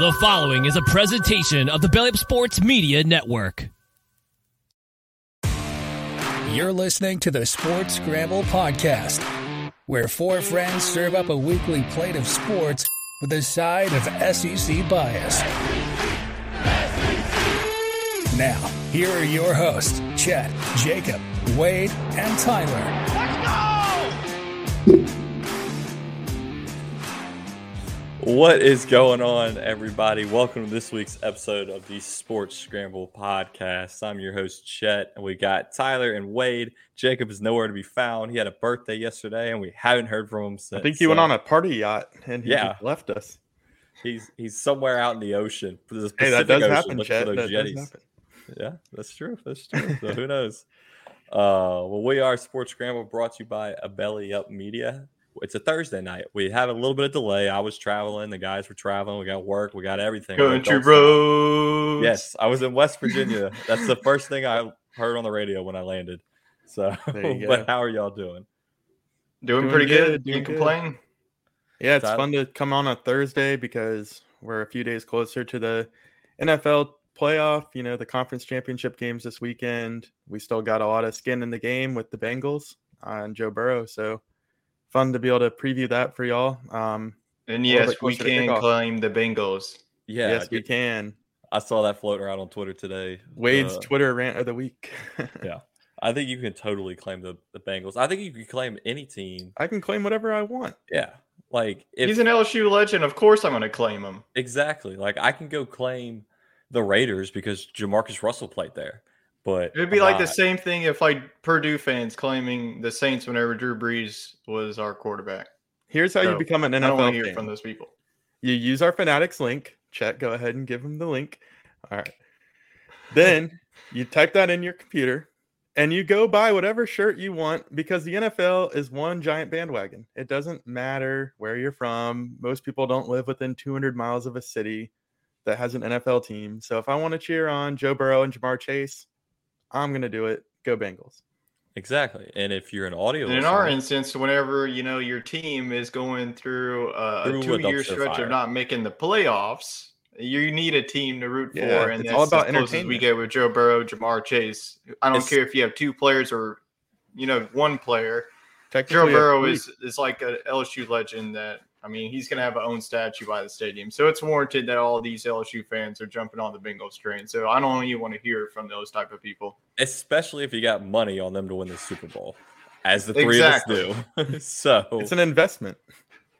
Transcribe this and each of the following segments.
The following is a presentation of the Belly Up Sports Media Network. You're listening to the Sports Scramble Podcast, where four friends serve up a weekly plate of sports with a side of SEC bias. Now, here are your hosts, Chet, Jacob, Wade, and Tyler. What is going on, everybody? Welcome to this week's episode of the Sports Scramble podcast. I'm your host, Chet, and we got Tyler and Wade. Jacob is nowhere to be found. He had a birthday yesterday, and we haven't heard from him since. I think he went on a party yacht and he Yeah. left us. He's he's somewhere out in the ocean. the Hey, that does Ocean, happen, Chet. That does happen. Yeah, that's true. That's true. So who knows? Uh, well, we are Sports Scramble, brought to you by a Belly Up Media. It's a Thursday night. We have a little bit of delay. I was traveling. The guys were traveling. We got work. We got everything. Country roads. Yes, I was in West Virginia. That's the first thing I heard on the radio when I landed. So, but how are y'all doing? Doing, Doing pretty good, good. doing Can't good. complain. Yeah, it's Tyler? fun to come on a Thursday because we're a few days closer to the NFL playoff. You know, the conference championship games this weekend. We still got a lot of skin in the game with the Bengals and Joe Burrow. So fun to be able to preview that for y'all. Um, And yes, we can claim the Bengals. Yeah, yes, we can. I saw that floating around on Twitter today. Wade's Uh, Twitter rant of the week. Yeah. I think you can totally claim the, the Bengals. I think you can claim any team. I can claim whatever I want. Yeah. Like if He's an LSU legend. Of course, I'm going to claim him. exactly like I can go claim the Raiders because Jamarcus Russell played there. But It'd be I'm like the same thing if like Purdue fans claiming the Saints whenever Drew Brees was our quarterback. Here's how you become an I don't want NFL to hear fan. from those people. You use our Fanatics link. Chet, go ahead and give them the link. All right. Then you type that in your computer and you go buy whatever shirt you want because the NFL is one giant bandwagon. It doesn't matter where you're from. Most people don't live within 200 miles of a city that has an NFL team. So if I want to cheer on Joe Burrow and Ja'Marr Chase, I'm going to do it. Go Bengals. Exactly. And if you're an audio And in our instance, whenever you know your team is going through uh, Through a a two-year stretch fire. of not making the playoffs, you need a team to root Yeah, for, and it's that's all about as close as we entertainment. get with Joe Burrow, Ja'Marr Chase. I don't It's- care if you have two players or you know one player. Joe Burrow is is like a LSU legend that I mean he's gonna have a own statue by the stadium, so it's warranted that all these LSU fans are jumping on the Bengals train. So I don't even want to hear from those type of people. especially if you got money on them to win the Super Bowl, as the three Exactly. of us do. so It's an investment.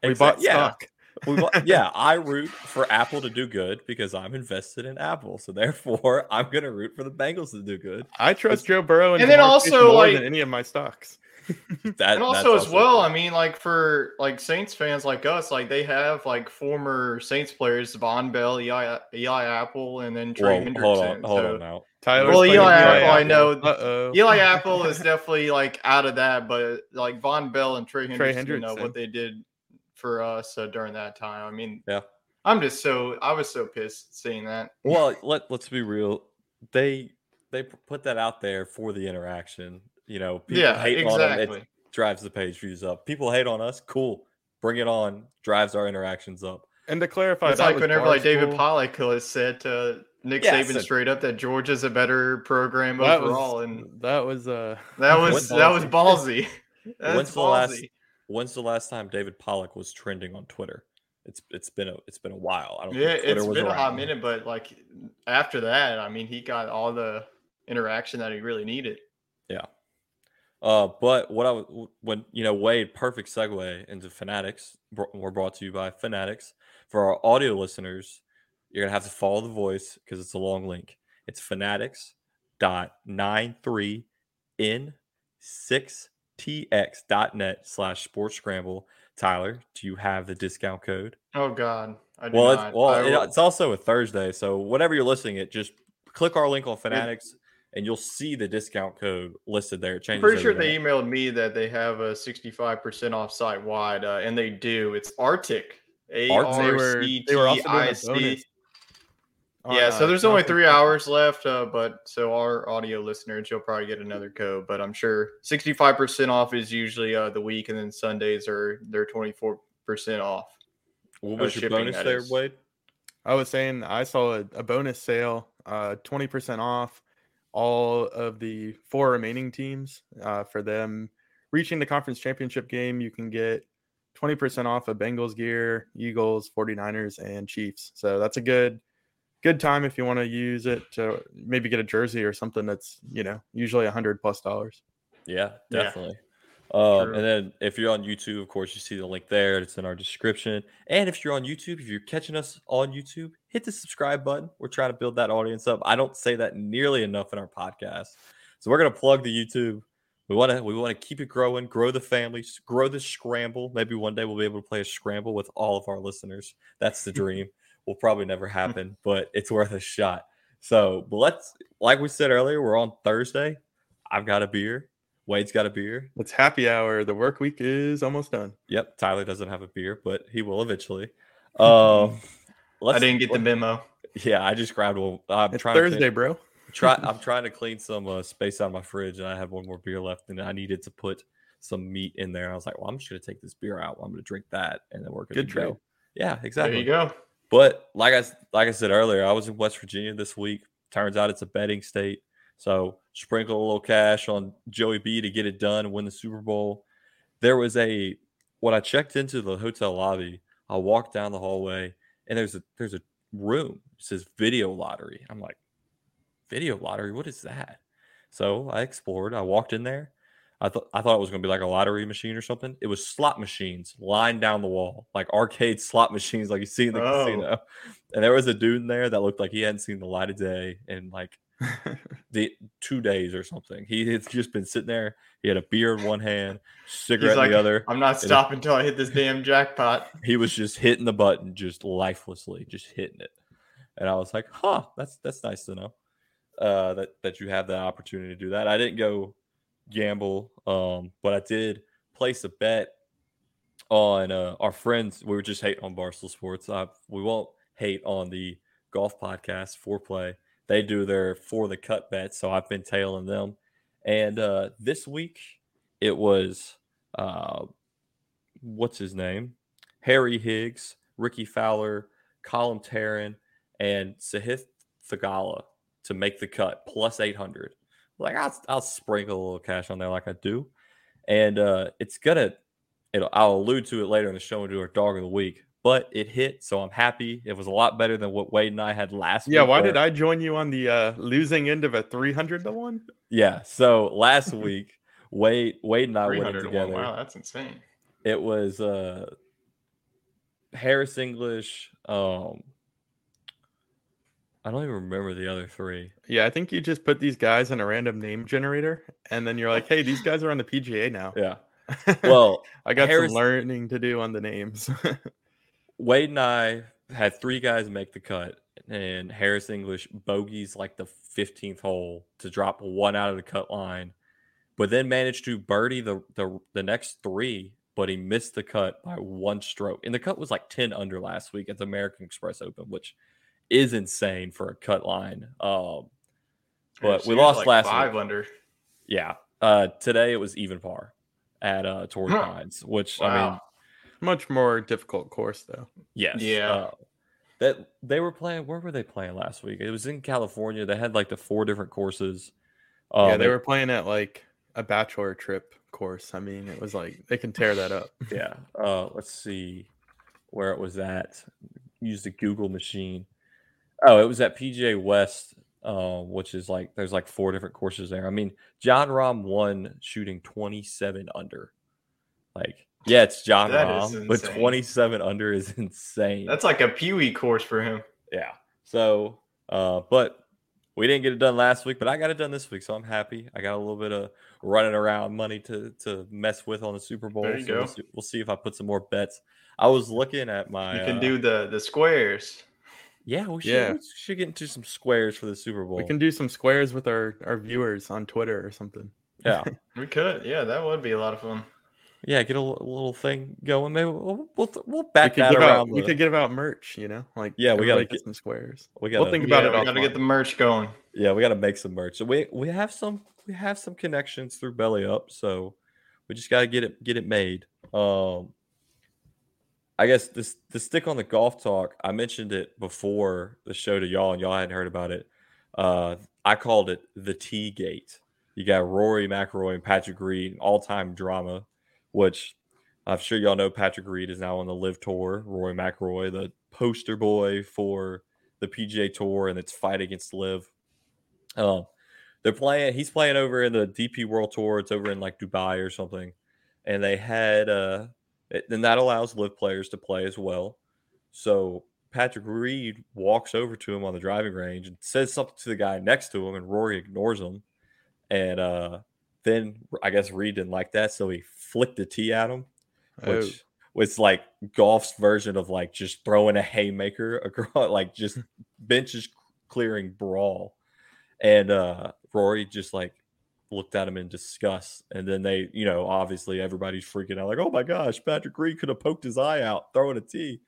We exact- bought yeah, stock. we bought- yeah. I root for Apple to do good because I'm invested in Apple. So therefore, I'm gonna root for the Bengals to do good. I trust Joe Burrow and, And then Ja'Marr also, more like- than any of my stocks. That and also that's as well, true. I mean, like for like Saints fans like us, like they have like former Saints players, Vonn Bell, Eli, Eli Apple, and then Trey Whoa, Hendrickson. hold on, hold so- on now. Tyler's Well, playing Eli Apple, I know- Uh-oh. Eli Apple is definitely like out of that, but like Vonn Bell and Trey Hendrickson, Trey you know what they did for us uh, during that time. I mean, Yeah. I'm just so I was so pissed seeing that. Well, let let's be real. They they put that out there for the interaction. You know, people yeah, hate on them. exactly. It drives the page views up. People hate on us. Cool, bring it on. Drives our interactions up. And to clarify, It's that like whenever like David Barstool. Pollack has said to Nick Yeah, Saban said- straight up that Georgia's a better program that overall, was and that was uh that was that was ballsy. That's When's the last. When's the last time David Pollack was trending on Twitter? It's it's been a it's been a while. I don't Yeah, think Twitter it's was been a hot minute, but like after that, I mean, he got all the interaction that he really needed. Yeah. Uh, but what I would when you know Wade, perfect segue into Fanatics. We're brought to you by Fanatics. For our audio listeners, you're gonna have to follow the voice because it's a long link. It's Fanatics dot nine three in six tx dot net slash sports scramble. Tyler, do you have the discount code? Oh God, I do Well, not. it's, well, it- it's also a Thursday, so whatever you're listening it just click our link on Fanatics, and you'll see the discount code listed there. It I'm pretty sure they emailed me that they have a 65% off site wide, uh, and they do. It's Arctic. Arctic. They were- C they were also T doing a I C. bonus on, Yeah, so there's only three hours left, uh, but so our audio listeners, you'll probably get another code. But I'm sure 65% off is usually uh, the week, and then Sundays are they're 24% off. What uh, was your bonus that there, is. Wade? I was saying I saw a, a bonus sale, uh, 20% off all of the four remaining teams. Uh, for them reaching the conference championship game, you can get 20% off of Bengals gear, Eagles, 49ers, and Chiefs. So that's a good good time if you want to use it to maybe get a jersey or something that's, you know, usually a hundred plus dollars. Yeah, Yeah. definitely. Um, and then if you're on YouTube, of course, you see the link there. It's in our description. And if you're on YouTube, if you're catching us on YouTube, hit the subscribe button. We're trying to build that audience up. I don't say that nearly enough in our podcast, so we're gonna plug the YouTube. We want to we want to keep it growing, grow the family, grow the scramble. Maybe one day we'll be able to play a scramble with all of our listeners. That's the dream. Will probably never happen, but it's worth a shot. So, but let's like we said earlier, we're on Thursday. I've got a beer. Wade's got a beer. It's happy hour. The work week is almost done. Yep, Tyler doesn't have a beer, but he will eventually. Um, I didn't get the memo. Yeah, I just grabbed one. I'm It's trying Thursday, clean- bro. try. I'm trying to clean some uh, space out of my fridge, and I had one more beer left, and I needed to put some meat in there. I was like, well, I'm just gonna take this beer out. I'm gonna drink that, and then we're good Good to go. trade. Yeah, There exactly. you go. But like I s- like I said earlier, I was in West Virginia this week. Turns out it's a betting state, so sprinkle a little cash on Joey B to get it done and win the Super Bowl. There was a when I checked into the hotel lobby, I walked down the hallway and there's a there's a room it says video lottery. I'm like, video lottery, what is that? So I explored. I walked in there. I thought I thought it was going to be like a lottery machine or something. It was slot machines lined down the wall, like arcade slot machines, like you see in the Oh. casino. And there was a dude in there that looked like he hadn't seen the light of day in like the two days or something. He had just been sitting there. He had a beer in one hand, cigarette like, in the other. I'm not stopping until I hit this damn jackpot. He was just hitting the button, just lifelessly, just hitting it. And I was like, "Huh, that's that's nice to know uh, that that you have that opportunity to do that." I didn't go gamble, um, but I did place a bet on uh, our friends. We were just hating on Barstool Sports. Uh, we won't hate on the golf podcast Foreplay. They do their for the cut bets, so I've been tailing them. And uh, this week it was uh, what's his name? Harry Higgs, Rickie Fowler, Colin Taryn, and Sahith Theegala to make the cut plus 800. Like I'll, I'll sprinkle a little cash on there like I do. And uh, it's gonna, I'll allude to it later in the show and do our dog of the week, but it hit. So I'm happy. It was a lot better than what Wade and I had last yeah, week. Yeah, why did I join you on the uh, losing end of a 300 to 1? Yeah. So last week, Wade, Wade and I went in 300 to together. Wow, that's insane. it was uh Harris English. Um, I don't even remember the other three. Yeah, I think you just put these guys in a random name generator, and then you're like, "Hey, these guys are on the PGA now." Yeah. Well, I got Harris- some learning to do on the names. Wade and I had three guys make the cut, and Harris English bogeys like the 15th hole to drop one out of the cut line, but then managed to birdie the the, the next three, but he missed the cut by one stroke. And the cut was like 10 under last week at the American Express Open, which is insane for a cut line. Um, But So we lost like last five week. under. Yeah. Uh, today it was even par at uh, Torrey Huh. Pines, which I mean, Wow. Much more difficult course though. yes, Yeah. uh, that they were playing. Where were they playing last week? It was in California. They had like the four different courses. yeah, Um, they were playing at like a bachelor trip course. I mean, it was like they can tear that up. Yeah. Uh, let's see where it was at. Use the Google machine. Oh, it was at PGA West, uh, which is like there's like four different courses there. I mean, Jon Rahm won shooting 27 under. Like, yeah, it's Jon That is Rahm, but 27 under is insane. That's like a Pee Wee course for him. Yeah. So, uh, but we didn't get it done last week, but I got it done this week, so I'm happy. I got a little bit of running around money to to mess with on the Super Bowl. There you so We'll see, we'll see if I put some more bets. I was looking at my. You can uh, do the the squares. Yeah, we should, Yeah. we should get into some squares for the Super Bowl. We can do some squares with our our viewers on Twitter or something. yeah, We could. Yeah, that would be a lot of fun. Yeah, get a little thing going. Maybe we'll we'll, we'll back could, that give around. out, we the- could give out merch, you know, like Yeah, we gotta get- get some squares. we we'll gotta, think about yeah, it we gotta offline. get the merch going. Yeah, we got to make some merch. So we we have some we have some connections through Belly Up, so we just got to get it get it made. Um, I guess this the stick on the golf talk. I mentioned it before the show to y'all, and y'all hadn't heard about it. Uh, I called it the T Gate. You got Rory McIlroy and Patrick Reed, all time drama, which I'm sure y'all know. Patrick Reed is now on the LIV Tour. Rory McIlroy, the poster boy for the PGA Tour and its fight against Live. Um, they're playing. He's playing over in the DP World Tour. It's over in like Dubai or something, and they had. uh and that allows LIV players to play as well. So Patrick Reed walks over to him on the driving range and says something to the guy next to him, and Rory ignores him. And uh, then I guess Reed didn't like that, so he flicked the tee at him, Oh, which was like golf's version of like just throwing a haymaker across, like just benches clearing brawl. And uh, Rory just like looked at him in disgust. And then they, you know, obviously everybody's freaking out, like, oh my gosh, Patrick Reed could have poked his eye out throwing a tee.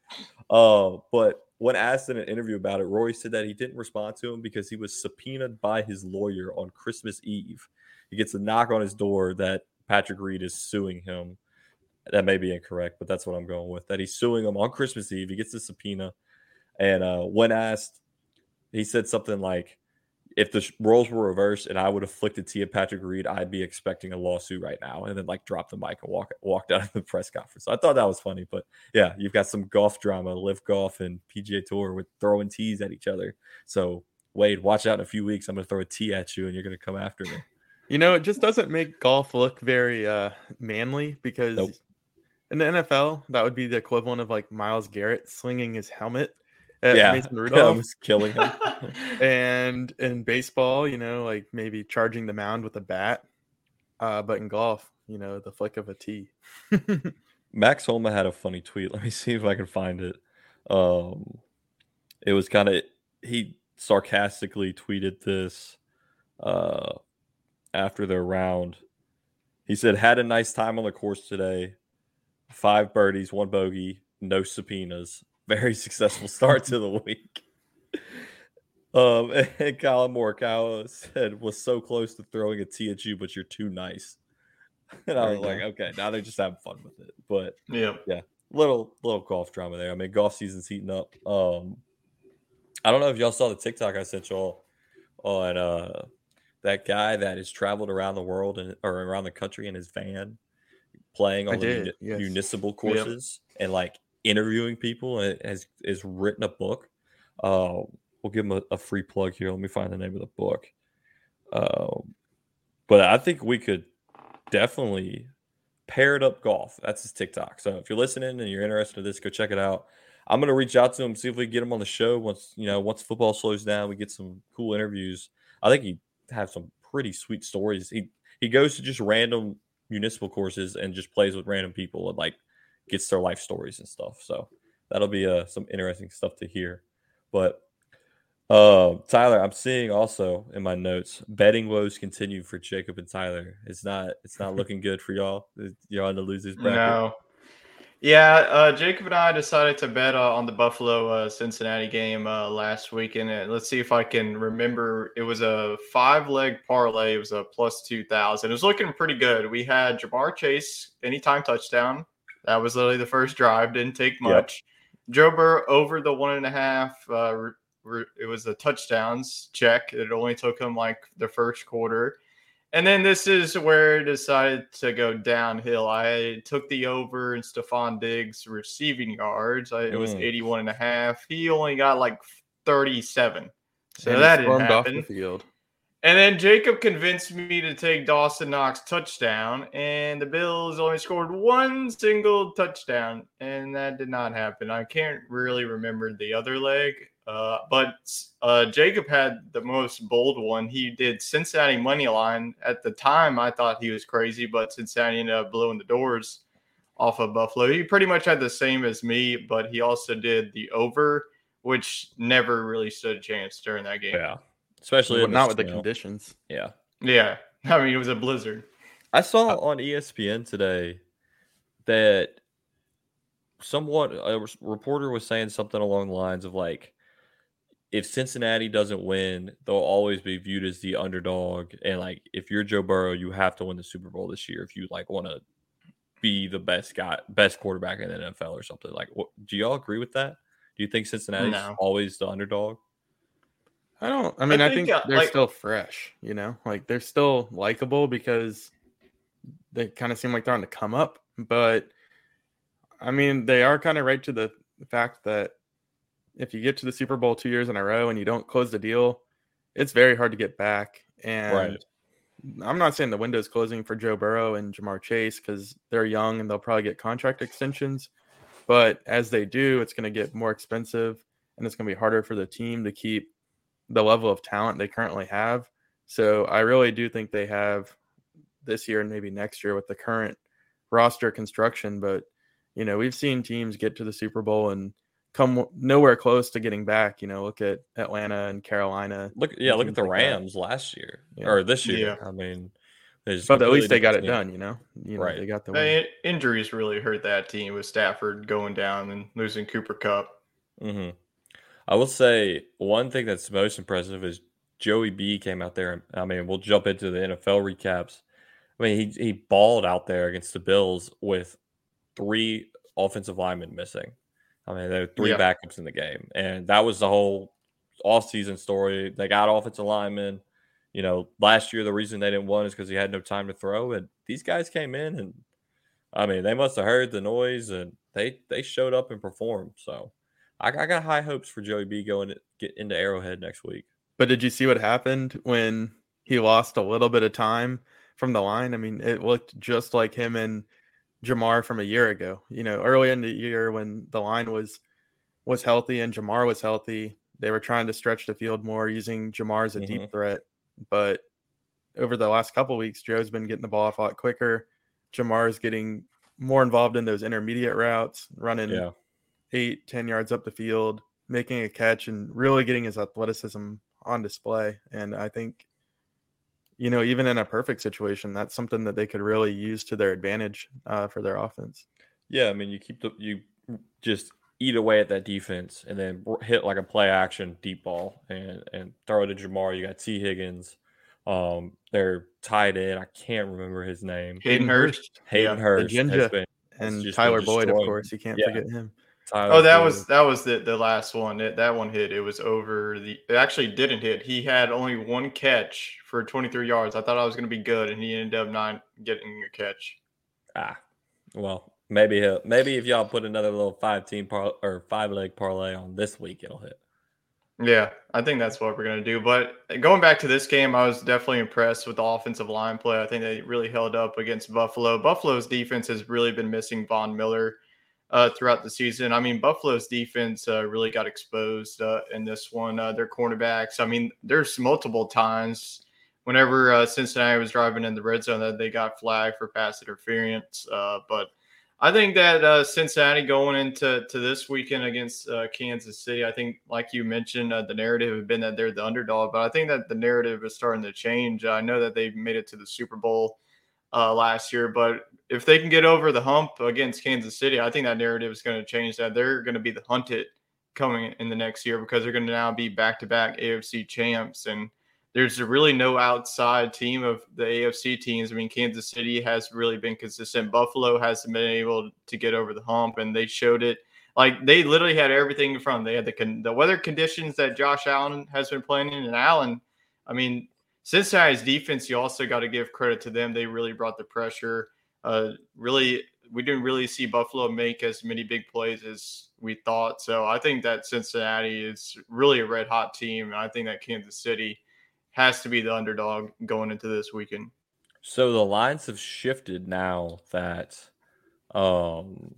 Uh, but when asked in an interview about it, Rory said that he didn't respond to him because he was subpoenaed by his lawyer on Christmas Eve. He gets a knock on his door that Patrick Reed is suing him. That may be incorrect, but that's what I'm going with. That he's suing him on Christmas Eve. He gets a subpoena. And uh, when asked, he said something like, if the roles were reversed and I would flicked a tee at Patrick Reed, I'd be expecting a lawsuit right now. And then like drop the mic and walk walked out of the press conference. So I thought that was funny. But yeah, you've got some golf drama, LIV golf and PGA Tour with throwing tees at each other. So Wade, watch out in a few weeks. I'm gonna throw a tee at you and you're gonna come after me. You know, it just doesn't make golf look very uh manly because Nope. in the NFL, that would be the equivalent of like Myles Garrett slinging his helmet at yeah, Mason I Rudolph. was killing him. and in baseball, you know, like maybe charging the mound with a bat. Uh, but in golf, you know, the flick of a tee. Max Homa had a funny tweet. Let me see if I can find it. Um, it was kind of he sarcastically tweeted this uh, after their round. He said, "Had a nice time on the course today. Five birdies, one bogey, no subpoenas. Very successful start to the week." Um, and Collin Morikawa said, "Was so close to throwing a tee at you, but you're too nice." And I was like, go. "Okay, now they're just having fun with it." But yeah, yeah, little little golf drama there. I mean, golf season's heating up. Um, I don't know if y'all saw the TikTok I sent y'all on uh that guy that has traveled around the world and or around the country in his van, playing on the yes. municipal courses and like interviewing people and has is written a book. Uh, we'll give him a, a free plug here. Let me find the name of the book. Um, but I think we could definitely paired up golf. That's his TikTok. So if you're listening and you're interested in this, go check it out. I'm gonna reach out to him, see if we can get him on the show once you know once football slows down. We get some cool interviews. I think he have some pretty sweet stories. He he goes to just random municipal courses and just plays with random people and like gets their life stories and stuff. So that'll be uh, some interesting stuff to hear. But uh, Tyler, I'm seeing also in my notes betting woes continue for Jacob and Tyler. It's not it's not looking good for y'all. You're on the losers bracket. No. Yeah, uh, Jacob and I decided to bet uh, on the Buffalo uh, Cincinnati game uh, last weekend. And let's see if I can remember. It was a five leg parlay. It was a plus 2,000. It was looking pretty good. We had Ja'Marr Chase, anytime touchdown. That was literally the first drive. Didn't take much. Joe Burrow over the one and a half. Uh, re- re- it was the touchdowns check. It only took him like the first quarter. And then this is where it decided to go downhill. I took the over in Stefon Diggs receiving yards. I, it was Mm. 81 and a half. He only got like 37. So And that didn't stormed off happen. the field. And then Jacob convinced me to take Dawson Knox touchdown, and the Bills only scored one single touchdown, and that did not happen. I can't really remember the other leg, uh, but uh, Jacob had the most bold one. He did Cincinnati money line. At the time, I thought he was crazy, but Cincinnati ended up blowing the doors off of Buffalo. He pretty much had the same as me, but he also did the over, which never really stood a chance during that game. Yeah, especially But in not with the conditions. Yeah, Yeah. I mean, it was a blizzard. I saw on E ESPN today that somewhat a reporter was saying something along the lines of like, if Cincinnati doesn't win, they'll always be viewed as the underdog, and like if you're Joe Burrow, you have to win the Super Bowl this year if you like want to be the best guy, best quarterback in the NFL or something. Like, what, do y'all agree with that? Do you think Cincinnati's No. always the underdog? I don't. I mean, I, think, think, uh, they're like- still fresh. You know, like they're still likable because they kind of seem like they're on the come up. But I mean, they are kind of right to the fact that if you get to the Super Bowl two years in a row and you don't close the deal, it's very hard to get back. And I'm not saying the window's closing for Joe Burrow and Ja'Marr Chase because they're young and they'll probably get contract extensions. But as they do, it's going to get more expensive and it's going to be harder for the team to keep the level of talent they currently have. So I really do think they have this year and maybe next year with the current roster construction. But, you know, we've seen teams get to the Super Bowl and come nowhere close to getting back. You know, look at Atlanta and Carolina. Look, yeah, look at the like that. Rams last year Yeah. or this year. Yeah. I mean, they just But at least they got it different done, you know. You know, Right. they got the I win. mean, injuries really hurt that team with Stafford going down and losing Cooper Kupp. hmm I will say one thing that's most impressive is Joey B came out there. and I mean, we'll jump into the NFL recaps. I mean, he he balled out there against the Bills with three offensive linemen missing. I mean, there were three Yeah. backups in the game, and that was the whole offseason story. They got offensive linemen. You know, last year the reason they didn't win is because he had no time to throw, and these guys came in and I mean, they must have heard the noise and they they showed up and performed. So I, I got high hopes for Joey B going to get into Arrowhead next week. But did you see what happened when he lost a little bit of time from the line? I mean, it looked just like him and Ja'Marr from a year ago. You know, early in the year when the line was was healthy and Ja'Marr was healthy, they were trying to stretch the field more using Ja'Marr as a deep mm-hmm. threat. But over the last couple weeks, Joe's been getting the ball off a lot quicker. Ja'Marr's getting more involved in those intermediate routes, running Yeah. eight, ten yards up the field, making a catch, and really getting his athleticism on display. And I think, you know, even in a perfect situation, that's something that they could really use to their advantage uh, for their offense. Yeah, I mean, you keep the you just eat away at that defense and then hit like a play action deep ball and and throw it to Ja'Marr. You got Tee Higgins. Um, they're tied in. I can't remember his name. Hayden Hurst. Hayden Yeah. Hurst has Ninja. been And Tyler Boyd, of course, you can't Yeah. forget him. Tyler Oh, that Boyd. was that was the the last one. It, that one hit. It was over the. It actually didn't hit. He had only one catch for 23 yards. I thought I was going to be good, and he ended up not getting a catch. ah. Well, maybe he'll, maybe if y'all put another little five team par or five leg parlay on this week, it'll hit. Yeah, I think that's what we're going to do. But going back to this game, I was definitely impressed with the offensive line play. I think they really held up against Buffalo. Buffalo's defense has really been missing Von Miller uh, throughout the season. I mean, Buffalo's defense uh, really got exposed uh, in this one. Uh, their cornerbacks, I mean, there's multiple times whenever uh, Cincinnati was driving in the red zone that they got flagged for pass interference. Uh, but I think that uh, Cincinnati going into to this weekend against uh, Kansas City, I think, like you mentioned, the narrative had been that they're the underdog, but I think that the narrative is starting to change. I know that they've made it to the Super Bowl uh, last year, but if they can get over the hump against Kansas City, I think that narrative is going to change. That they're going to be the hunted coming in the next year because they're going to now be back to back AFC champs and there's really no outside team of the AFC teams. I mean, Kansas City has really been consistent. Buffalo hasn't been able to get over the hump, and they showed it. Like they literally had everything in front. They had the con- the weather conditions that Josh Allen has been playing in, and Allen. I mean, Cincinnati's defense, you also got to give credit to them. They really brought the pressure. Uh, really, we didn't really see Buffalo make as many big plays as we thought. So I think that Cincinnati is really a red hot team. And I think that Kansas City has to be the underdog going into this weekend. So the lines have shifted now that um,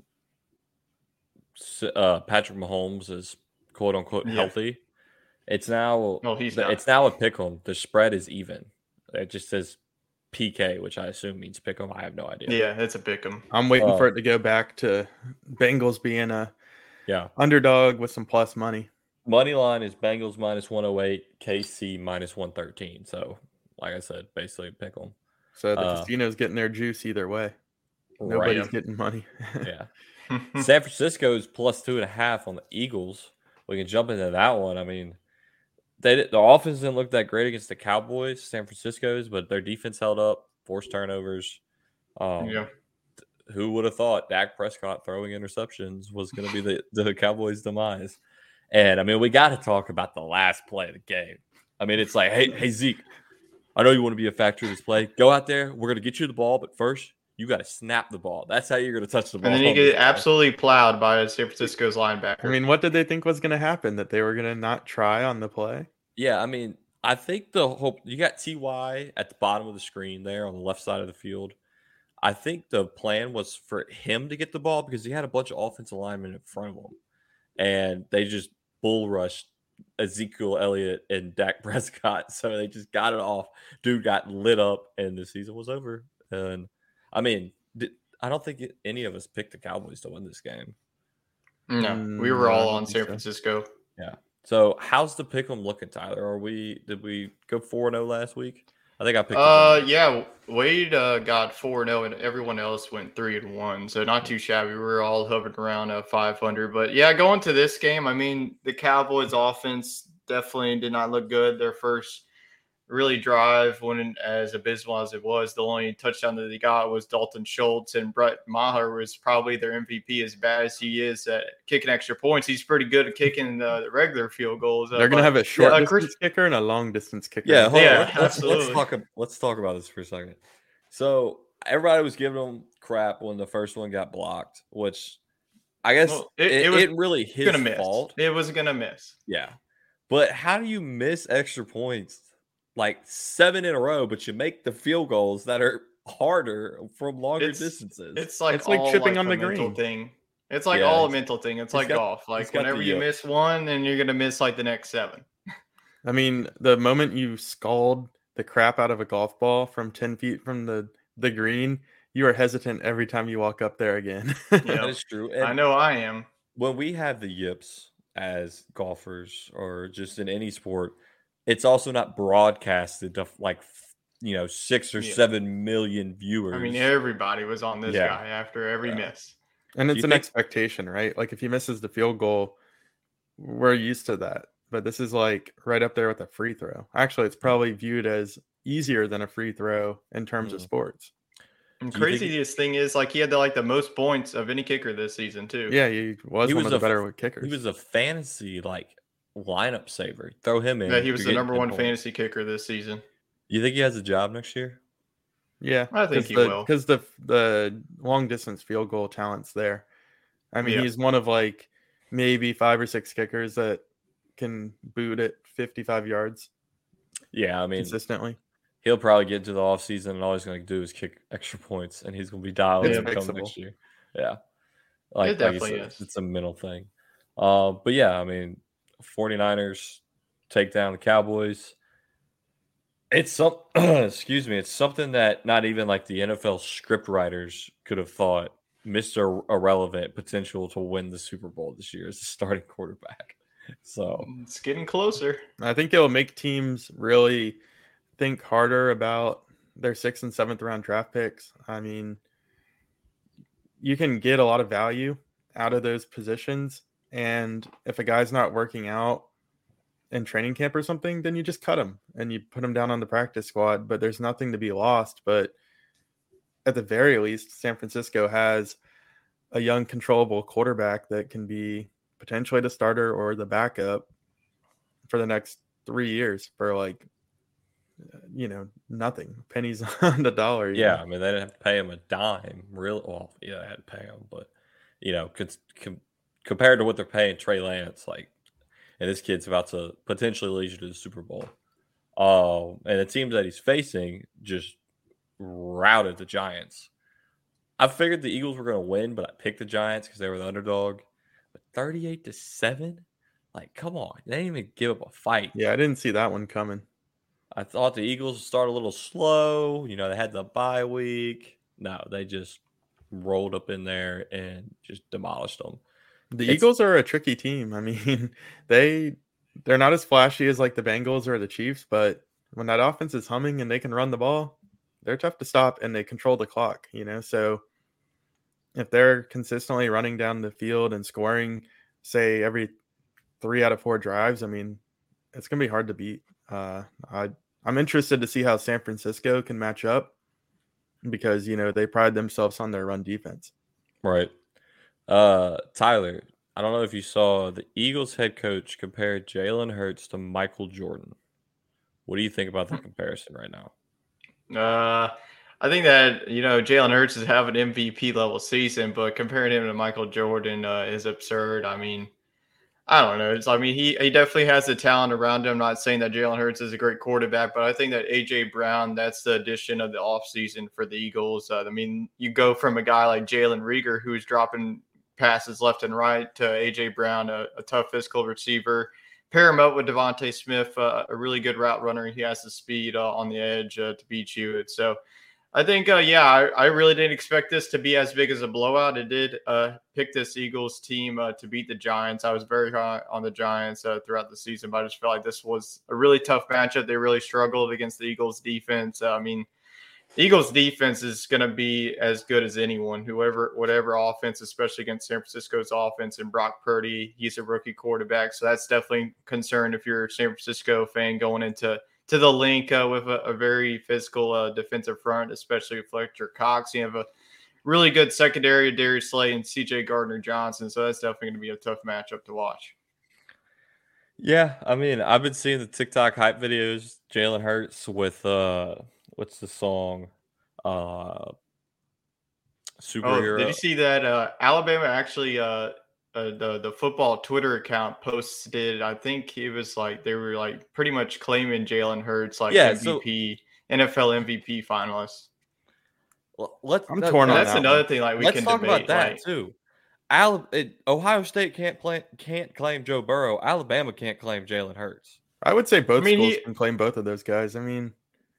uh, Patrick Mahomes is quote unquote yeah. healthy. It's now oh, he's it's now a pick 'em. The spread is even. It just says PK, which I assume means pick 'em. I have no idea. Yeah, it's a pick 'em. I'm waiting uh, for it to go back to Bengals being a yeah underdog with some plus money. Money line is Bengals minus 108, KC minus 113. So, like I said, basically pick 'em. So the uh, casino's getting their juice either way. Nobody's right. getting money. yeah. San Francisco's plus two and a half on the Eagles. We can jump into that one. I mean, they the offense didn't look that great against the Cowboys, San Francisco's, but their defense held up, forced turnovers. Um, yeah. Who would have thought Dak Prescott throwing interceptions was going to be the, the Cowboys' demise? And I mean, we got to talk about the last play of the game. I mean, it's like, hey, hey Zeke, I know you want to be a factor of this play. Go out there. We're going to get you the ball, but first you got to snap the ball. That's how you're going to touch the ball. And then you get absolutely plowed by San Francisco's linebacker. I mean, what did they think was going to happen? That they were going to not try on the play? Yeah, I mean, I think the hope you got Ty at the bottom of the screen there on the left side of the field. I think the plan was for him to get the ball because he had a bunch of offensive linemen in front of him, and they just bull rushed Ezekiel Elliott and Dak Prescott. So they just got it off. Dude got lit up, and the season was over. And I mean, I don't think any of us picked the Cowboys to win this game. No, mm, we were all on San Francisco. Yeah. So how's the pick 'em looking, Tyler? Are we did we go four zero oh last week? I think I picked. Uh, yeah, Wade uh, got four zero, and everyone else went three and one. So not too shabby. We were all hovering around a five hundred. But yeah, going to this game, I mean, the Cowboys' offense definitely did not look good. Their first really drive when as abysmal as it was. The only touchdown that they got was Dalton Schultz and Brett Maher was probably their MVP. As bad as he is at kicking extra points, he's pretty good at kicking the, regular field goals. They're uh, going to have a short yeah, distance Chris, kicker and a long distance kicker. Yeah, yeah, on. Let's, let's, talk. Let's talk about this for a second. So everybody was giving them crap when the first one got blocked, which I guess well, it, it, it, was it really his fault. It was gonna miss. Yeah, but how do you miss extra points like seven in a row, but you make the field goals that are harder from longer it's, distances. It's like it's like chipping like on the green thing. It's like yeah, all a mental thing. It's like got, golf. Like whenever you uh, miss one, then you're gonna miss like the next seven. I mean, the moment you scald the crap out of a golf ball from ten feet from the the green, you are hesitant every time you walk up there again. yeah, that is true. And I know I am. When we have the yips as golfers or just in any sport, it's also not broadcasted to like you know six or yeah. seven million viewers. I mean, everybody was on this yeah. guy after every yeah. miss. And it's an think- expectation, right? Like if he misses the field goal, we're used to that. But this is like right up there with a free throw. Actually, it's probably viewed as easier than a free throw in terms mm. of sports. And craziest thing is like he had the, like the most points of any kicker this season too. Yeah, he was he one was of the better kickers. He was a fantasy like lineup saver. Throw him in. Yeah, he was the number one fantasy kicker this season. You think he has a job next year? Yeah, I think he the, will because the the long distance field goal talent's there. I mean, yeah. he's one of like maybe five or six kickers that can boot it 55 yards. Yeah, I mean consistently. He'll probably get into the offseason and all he's going to do is kick extra points and he's going to be dialed in come next year. Yeah. Like, it definitely like said, is. It's a mental thing. Uh, but yeah, I mean, 49ers take down the Cowboys. It's some excuse me, it's something that not even like the NFL script writers could have thought Mr. Irrelevant potential to win the Super Bowl this year as a starting quarterback. So it's getting closer. I think it'll make teams really think harder about their sixth and seventh round draft picks. I mean, you can get a lot of value out of those positions and if a guy's not working out in training camp or something, then you just cut him and you put him down on the practice squad. But there's nothing to be lost. But at the very least, San Francisco has a young, controllable quarterback that can be potentially the starter or the backup for the next three years for like you know, nothing. Pennies on the dollar. Yeah, know? I mean they didn't have to pay him a dime. Real well, yeah, they had to pay him, but you know, com- compared to what they're paying Trey Lance, like, and this kid's about to potentially lead you to the Super Bowl. Um, and the teams that he's facing just routed the Giants. I figured the Eagles were going to win, but I picked the Giants because they were the underdog. But 38 to 7? Like, come on. They didn't even give up a fight. Yeah, I didn't see that one coming. I thought the Eagles would start a little slow. You know, they had the bye week. No, they just rolled up in there and just demolished them. The It's- Eagles are a tricky team. I mean, they they're not as flashy as like the Bengals or the Chiefs, but when that offense is humming and they can run the ball, they're tough to stop and they control the clock, you know. So if they're consistently running down the field and scoring, say every three out of four drives, I mean, it's gonna be hard to beat. Uh, I I'm interested to see how San Francisco can match up because you know they pride themselves on their run defense. Right. Uh, Tyler, I don't know if you saw the Eagles head coach compare Jalen Hurts to Michael Jordan. What do you think about that comparison right now? Uh, I think that you know Jalen Hurts is having MVP level season, but comparing him to Michael Jordan uh, is absurd. I mean, I don't know. It's, I mean, he he definitely has the talent around him. I'm not saying that Jalen Hurts is a great quarterback, but I think that AJ Brown that's the addition of the offseason for the Eagles. Uh, I mean, you go from a guy like Jalen Reagor who's dropping passes left and right to AJ Brown, a, a tough physical receiver. Pair him up with DeVonta Smith, uh, a really good route runner. He has the speed uh, on the edge uh, to beat you. And so I think, uh, yeah, I, I, really didn't expect this to be as big as a blowout. It did uh, pick this Eagles team uh, to beat the Giants. I was very high on the Giants throughout the season, but I just felt like this was a really tough matchup. They really struggled against the Eagles defense. I mean, Eagles defense is going to be as good as anyone, whoever, whatever offense, especially against San Francisco's offense and Brock Purdy. He's a rookie quarterback, so that's definitely concerned if you're a San Francisco fan going into to the Linc uh, with a, a, very physical uh, defensive front, especially with Fletcher Cox. You have a really good secondary, Darius Slay and CJ Gardner Johnson, so that's definitely going to be a tough matchup to watch. Yeah, I mean, I've been seeing the TikTok hype videos. Jalen Hurts with uh what's the song? Uh superhero. Oh, did you see that uh Alabama actually uh, uh the the football Twitter account posted I think it was like they were like pretty much claiming Jalen Hurts like Yeah, MVP NFL MVP finalist. Well, let's I'm that- torn on that's that another one. thing like we let's can talk debate about that like, too. Al- it, Ohio State can't play, can't claim Joe Burrow. Alabama can't claim Jalen Hurts. I would say both I mean, schools he- can claim both of those guys. I mean,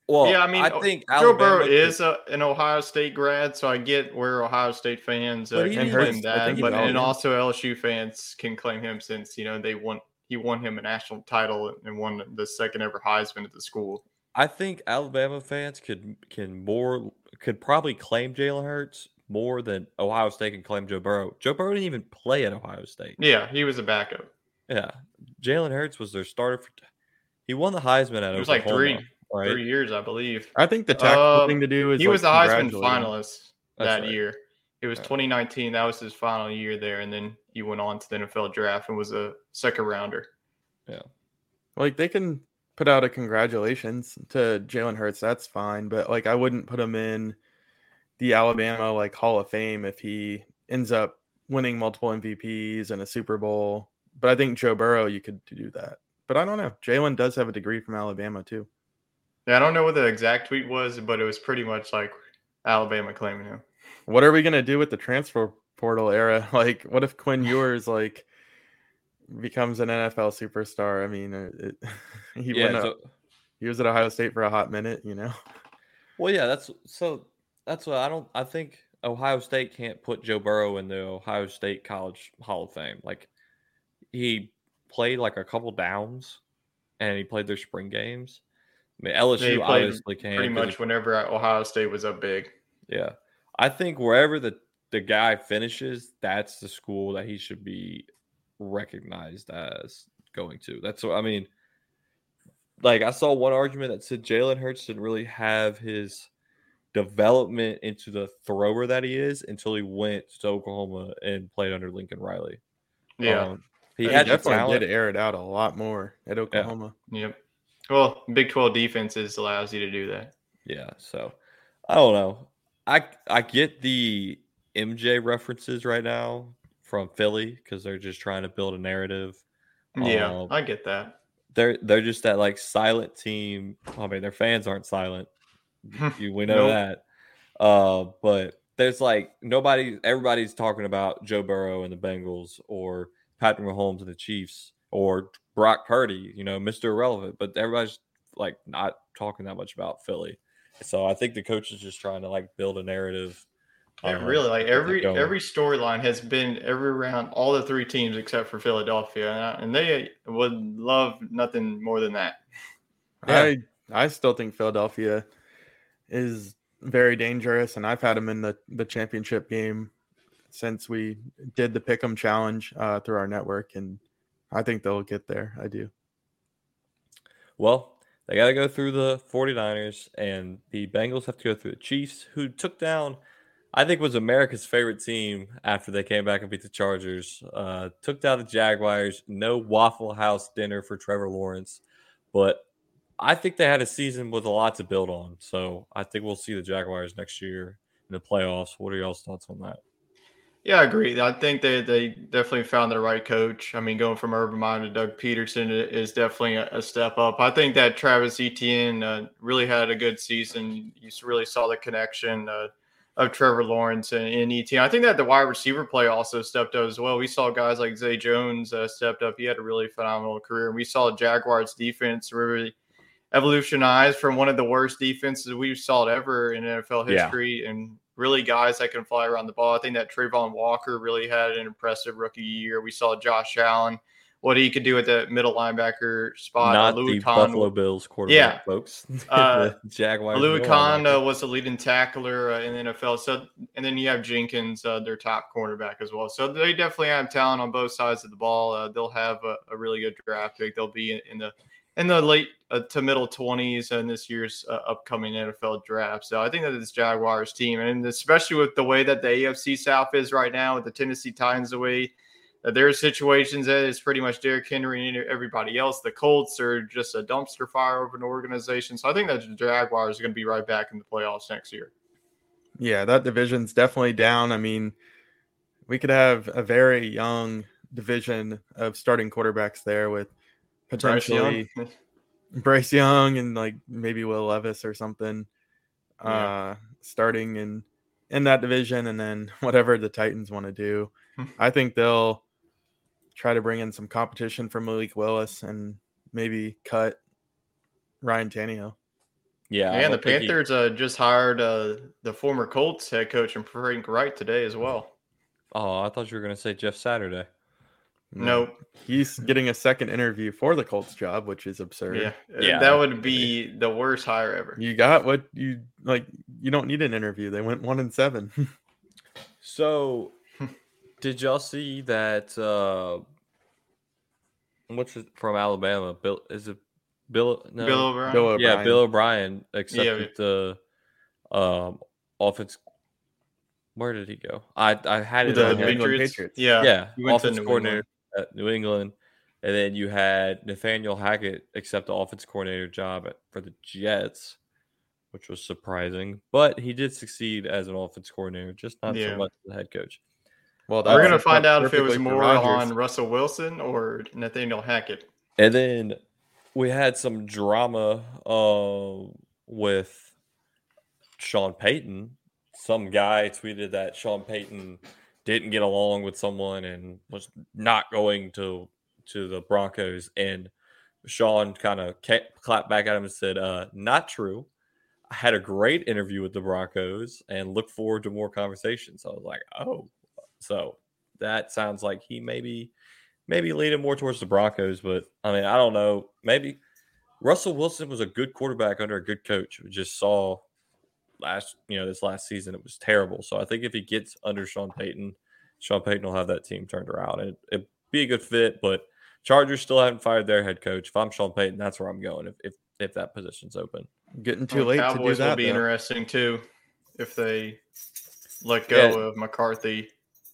Well, yeah, I mean, I think Joe Burrow is a, an Ohio State grad, so I get where Ohio State fans uh, can claim that, but and also LSU fans can claim him since you know they won. He won him a national title and won the second ever Heisman at the school. I think Alabama fans could can more could probably claim Jalen Hurts more than Ohio State can claim Joe Burrow. Joe Burrow didn't even play at Ohio State. Yeah, he was a backup. Yeah, Jalen Hurts was their starter. For, he won the Heisman at Ohio. It was like three right? three years, I believe. I think the Um, thing to do is he like, was the Heisman finalist that right. year. It was Yeah. 2019. That was his final year there, and then he went on to the NFL draft and was a second rounder. Yeah, like they can put out a congratulations to Jalen Hurts. That's fine, but like I wouldn't put him in the Alabama like Hall of Fame if he ends up winning multiple MVPs and a Super Bowl. But I think Joe Burrow, you could do that. But I don't know. Jalen does have a degree from Alabama too. Yeah, I don't know what the exact tweet was, but it was pretty much like Alabama claiming him. What are we gonna do with the transfer portal era? Like, what if Quinn Ewers like becomes an NFL superstar? I mean, uh, it, he yeah. went up, he was at Ohio State for a hot minute, you know. well, yeah. That's so. That's what I don't. I think Ohio State can't put Joe Burrow in the Ohio State College Hall of Fame. Like he played like a couple downs, and he played their spring games. I mean, LSU Yeah, he played obviously can Pretty 'cause much he- whenever Ohio State was up big. Yeah. I think wherever the, the guy finishes, that's the school that he should be recognized as going to. That's what I mean. Like I saw one argument that said Jalen Hurts didn't really have his development into the thrower that he is until he went to Oklahoma and played under Lincoln Riley. Yeah. Um, he He had the definitely talent. did air it out a lot more at Oklahoma. Yep. Well, Big 12 defenses allows you to do that. Yeah, so I don't know. I I get the MJ references right now from Philly because they're just trying to build a narrative. Yeah, Um, I get that. they're they're just that like silent team. I mean, their fans aren't silent. You, we know Nope. that. Uh, but there's like nobody. Everybody's talking about Joe Burrow and the Bengals, or Patrick Mahomes and the Chiefs, or Brock Purdy. You know, Mister Irrelevant. But everybody's like not talking that much about Philly. So I think the coach is just trying to like build a narrative. Yeah, uh, really, like every every storyline has been every round, all the three teams except for Philadelphia, and, I- and they would love nothing more than that. Yeah. I I still think Philadelphia is very dangerous, and I've had them in the the championship game since we did the Pick'em challenge uh, through our network, and I think they'll get there. I do. Well, they got to go through the 49ers, and the Bengals have to go through the Chiefs, who took down, I think, was America's favorite team after they came back and beat the Chargers. Uh, took down the Jaguars. No Waffle House dinner for Trevor Lawrence, but I think they had a season with a lot to build on. So I think we'll see the Jaguars next year in the playoffs. What are y'all's thoughts on that? Yeah, I agree. I think they they definitely found the right coach. I mean, going from Urban Meyer to Doug Pederson is definitely a, a step up. I think that Travis Etienne uh, really had a good season. You really saw the connection uh, of Trevor Lawrence and, and Etienne. I think that the wide receiver play also stepped up as well. We saw guys like Zay Jones uh, stepped up. He had a really phenomenal career. And we saw Jaguars defense really evolutionize from one of the worst defenses we've saw ever in NFL Yeah. history and really guys that can fly around the ball. I think that Travon Walker really had an impressive rookie year. We saw Josh Allen, what he could do at the middle linebacker spot. Not Louis the Kahn- Buffalo Bills quarterback, Yeah. folks. Uh, Jaguars. Louis Kahn uh, was the leading tackler uh, in the NFL. So, and then you have Jenkins, uh, their top cornerback as well. So they definitely have talent on both sides of the ball. Uh, they'll have a, a really good draft pick. They'll be in, in the in the late uh, to middle twenties in this year's uh, upcoming NFL draft. So I think that this Jaguars team, and especially with the way that the AFC South is right now, with the Tennessee Titans away, way that there are situations that it's pretty much Derrick Henry and everybody else. The Colts are just a dumpster fire of an organization. So I think that the Jaguars are going to be right back in the playoffs next year. Yeah, that division's definitely down. I mean, we could have a very young division of starting quarterbacks there with Bryce Young. potentially Bryce Young and like maybe Will Levis or something Yeah. uh starting in in that division and then whatever the Titans want to do. Hmm. I think they'll try to bring in some competition for Malik Willis and maybe cut Ryan Tannehill. Yeah, and the don't he- Panthers uh, just hired uh, the former Colts head coach and Frank Reich today as well. Oh, I thought you were going to say Jeff Saturday. Nope. He's getting a second interview for the Colts job, which is absurd. Yeah. Yeah. That would be the worst hire ever. You got what you like. You don't need an interview. They went one and seven. So, did y'all see that? Uh, what's it from Alabama? Bill is it Bill? No. Bill O'Brien. Bill yeah, Bill O'Brien accepted the um, offense. Where did he go? I I had it The on New here. England Patriots? Patriots. Yeah. yeah, he went to offense New coordinator at New England, and then you had Nathaniel Hackett accept the offense coordinator job at, for the Jets, which was surprising. But he did succeed as an offense coordinator, just not Yeah. so much as a head coach. Well, We're gonna find out out if it was more Rodgers. on Russell Wilson or Nathaniel Hackett. And then we had some drama uh, with Sean Payton. Some guy tweeted that Sean Payton didn't get along with someone and was not going to to the Broncos. And Sean kind of clapped back at him and said, uh, "Not true. I had a great interview with the Broncos and look forward to more conversations." I was like, "Oh, so that sounds like he maybe." maybe leaning more towards the Broncos, but I mean, I don't know. Maybe Russell Wilson was a good quarterback under a good coach. We just saw last, you know, this last season it was terrible. So I think if he gets under Sean Payton, Sean Payton will have that team turned around and it'd be a good fit. But Chargers still haven't fired their head coach. If I'm Sean Payton, that's where I'm going. If if, if that position's open, Getting too Uh, late to do Cowboys will be though. interesting too if they let go Yeah. of McCarthy.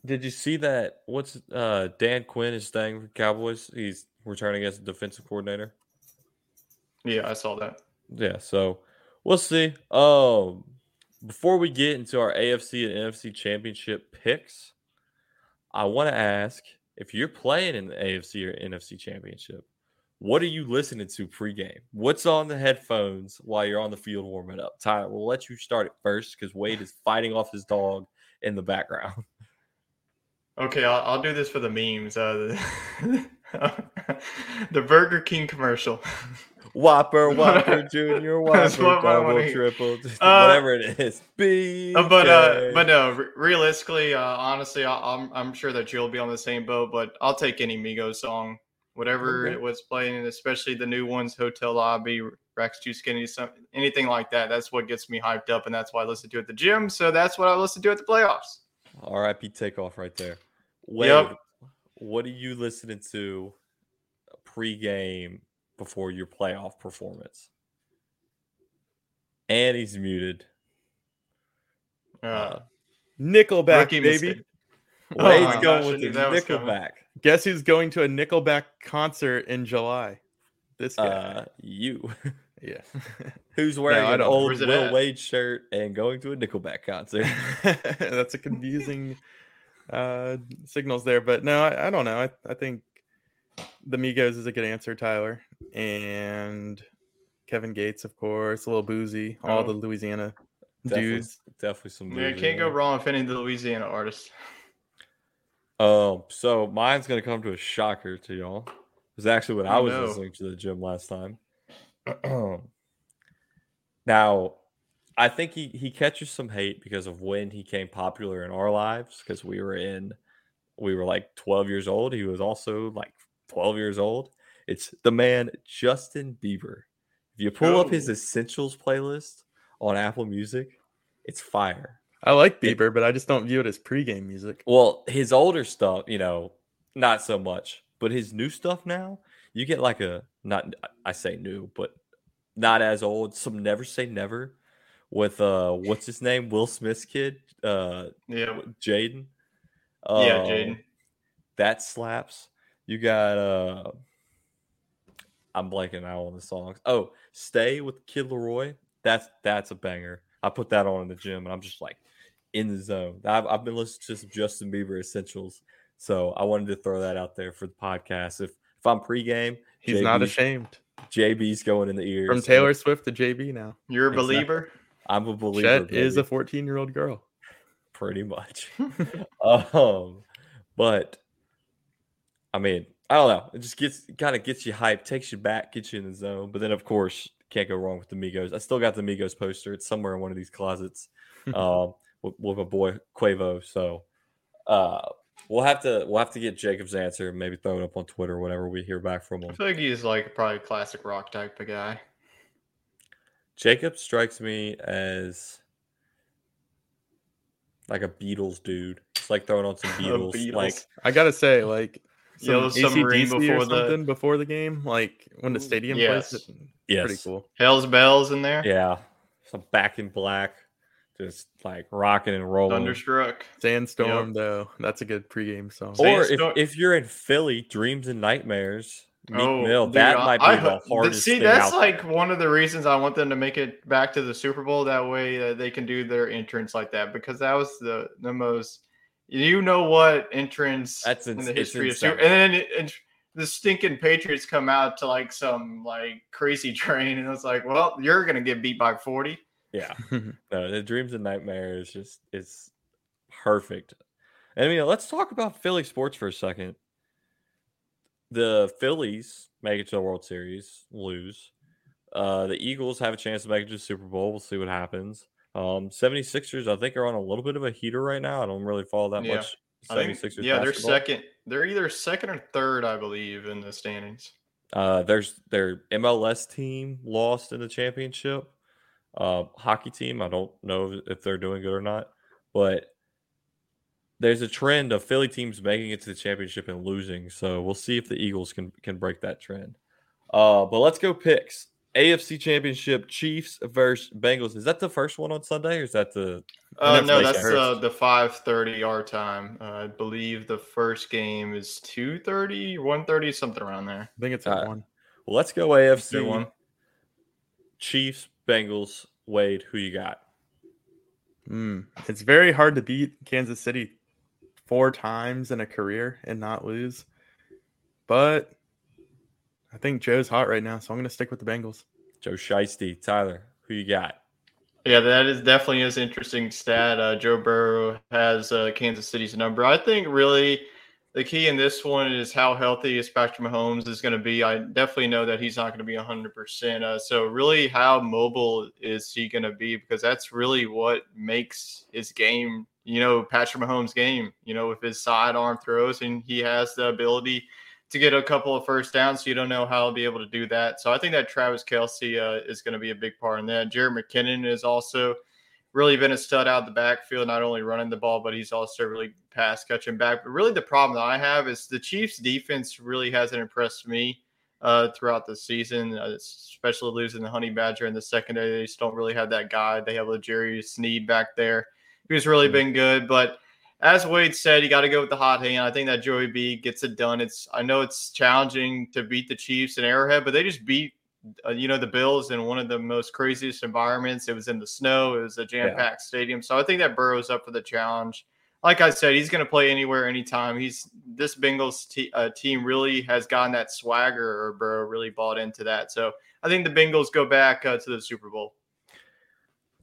did you see that? What's uh Dan Quinn is staying for Cowboys? He's returning as a defensive coordinator. Yeah, I saw that. Yeah, so we'll see. Um, before we get into our AFC and NFC championship picks, I want to ask if you're playing in the AFC or NFC championship, what are you listening to pregame? What's on the headphones while you're on the field warming up? Tyler, we'll let you start it first because Wade is fighting off his dog in the background. Okay, I'll, I'll do this for the memes. Uh, the, the Burger King commercial. Whopper, Whopper Junior, Whopper, what I wanna double, triple, Uh, whatever it is. B. Uh, but uh, but no, realistically, uh, honestly, I, I'm I'm sure that you'll be on the same boat. But I'll take any Migos song, whatever Okay. it was playing, and especially the new ones, Hotel Lobby, Racks 2 Skinny, some, anything like that. That's what gets me hyped up, and that's why I listen to at the gym. So that's what I listen to at the playoffs. R.I.P. Takeoff right there. Wade, Yep. what are you listening to pregame before your playoff performance? And he's muted. Uh, Uh, Nickelback, baby. mistake. Wade's Oh going with the knew that was coming. Nickelback. Guess who's going to a Nickelback concert in July? This guy. Uh, you. yeah. Who's wearing I an old Will at? Wade shirt and going to a Nickelback concert? That's a confusing uh signals there, but no, I, I don't know. I, I think the Migos is a good answer, Tyler, and Kevin Gates, of course, a Lil Boosie, all Oh. the Louisiana Definitely, dudes. definitely some. Yeah, moves can't go wrong with any of the Louisiana artists. Um, so mine's gonna come to a shocker to y'all. It's actually what I Oh, was no. listening to the gym last time. now, I think he he catches some hate because of when he came popular in our lives because we were in we were like 12 years old. He was also like 12 years old. It's the man Justin Bieber. If you pull up his Oh. essentials playlist on Apple Music, it's fire. I like It- Bieber, but I just don't view it as pregame music. Well, his older stuff, you know, not so much. But his new stuff now, you get like a not I say new, but not as old. Some never say never with uh what's his name? Will Smith's kid, uh Yeah, Jaden. yeah, Um, Jaden. That slaps. You got uh I'm blanking out on the songs. Oh, Stay with Kid LAROI. That's that's a banger. I put that on in the gym and I'm just like in the zone. I've, I've been listening to some Justin Bieber essentials. So I wanted to throw that out there for the podcast. If if I'm pregame, He's not ashamed. JB's going in the ears. From and Taylor Swift to JB now. You're a exactly. believer. I'm a believer. Chet is a 14 year old girl. pretty much. um, but I mean, I don't know. It just gets kind of gets you hyped, takes you back, gets you in the zone. But then, of course, can't go wrong with the Migos. I still got the Migos poster. It's somewhere in one of these closets. um, with, with my boy Quavo. So, uh, we'll have to we'll have to get Jacob's answer. Maybe throw it up on Twitter whenever we hear back from I him. feel like he's like probably a classic rock type of guy. Jacob strikes me as like a Beatles dude. It's like throwing on some Beatles, Beatles. like I gotta say, like Yellow Submarine AC/DC or before the- before the game, like when the stadium Yes. plays. it- yes, Pretty cool. Hell's Bells in there. Yeah, some back in black, just like rocking and rolling. Thunderstruck. Sandstorm though, that's a good pregame song. Or if, if you're in Philly, Dreams and Nightmares, Meek Oh, Mill, dude, that I- might be I the hope- hardest See, thing that's out like there. one of the reasons I want them to make it back to the Super Bowl. That way, uh, they can do their entrance like that because that was the the most. You know what entrance That's in ins- the history of. Super, and then it, it- the stinking Patriots come out to like some like crazy train, and it's like, well, you're gonna get beat by forty. Yeah, no, the Dreams and Nightmares just it's perfect. And I mean, let's talk about Philly sports for a second. The Phillies make it to the World Series, lose. Uh, the Eagles have a chance to make it to the Super Bowl. We'll see what happens. Um, 76ers, I think, are on a little bit of a heater right now. I don't really follow that Yeah. much. 76ers yeah, they're second. They're either second or third, I believe, in the standings. Uh, there's their MLS team lost in the championship. Uh, hockey team, I don't know if they're doing good or not, but there's a trend of Philly teams making it to the championship and losing. So we'll see if the Eagles can can break that trend. Uh, but let's go picks. AFC Championship, Chiefs versus Bengals. Is that the first one on Sunday, or is that the? Uh, no, that's Hurts. uh, the five thirty our time. Uh, I believe the first game is 2.30, 1.30, something around there. I think it's at Uh, one. Well, let's go AFC. one. Chiefs, Bengals, Wade, who you got? Mm, it's very hard to beat Kansas City four times in a career and not lose. But I think Joe's hot right now, so I'm going to stick with the Bengals. Joe Shiesty, Tyler, who you got? Yeah, that is definitely is interesting stat. Uh, Joe Burrow has uh, Kansas City's number. I think really the key in this one is how healthy is Patrick Mahomes is going to be. I definitely know that he's not going to be 100%. Uh, so, really, how mobile is he going to be? Because that's really what makes his game, you know, Patrick Mahomes' game, you know, with his sidearm throws, and he has the ability to get a couple of first downs. So, you don't know how he'll be able to do that. So, I think that Travis Kelce uh, is going to be a big part in that. Jared McKinnon is also really been a stud out the backfield, not only running the ball, but he's also really pass catching back. But really, the problem that I have is the Chiefs' defense really hasn't impressed me uh, throughout the season, uh, especially losing the Honey Badger in the secondary. They just don't really have that guy. They have a Jerry Sneed back there who's really mm-hmm. been good. But as Wade said, you got to go with the hot hand. I think that Joey B gets it done. It's I know it's challenging to beat the Chiefs and Arrowhead, but they just beat uh, you know the Bills in one of the most craziest environments. It was in the snow. It was a jam packed yeah. stadium. So I think that Burrow's up for the challenge. Like I said, he's going to play anywhere, anytime. He's this Bengals t- uh, team really has gotten that swagger, or Burrow really bought into that. So I think the Bengals go back uh, to the Super Bowl.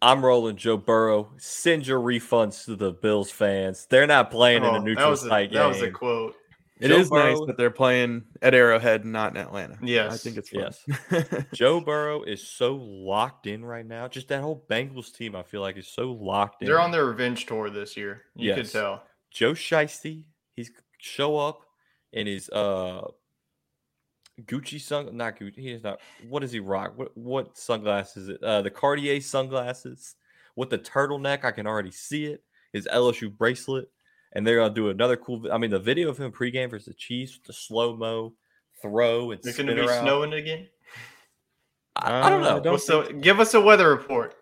I'm rolling Joe Burrow. Send your refunds to the Bills fans. They're not playing oh, in a neutral site game. That was a quote. It Joe is Burrow, nice that they're playing at Arrowhead, not in Atlanta. Yes, I think it's fun. yes. Joe Burrow is so locked in right now. Just that whole Bengals team, I feel like, is so locked in. They're on their revenge tour this year. You yes. could tell. Joe Shiesty, he's show up in his uh Gucci sun, not Gucci. He is not. What does he rock? What what sunglasses? Uh, the Cartier sunglasses with the turtleneck. I can already see it. His LSU bracelet and they're gonna do another cool. I mean, the video of him pregame versus the Chiefs, the slow mo throw and it's gonna be around. snowing again. I, I don't know. Uh, don't so give us a weather report.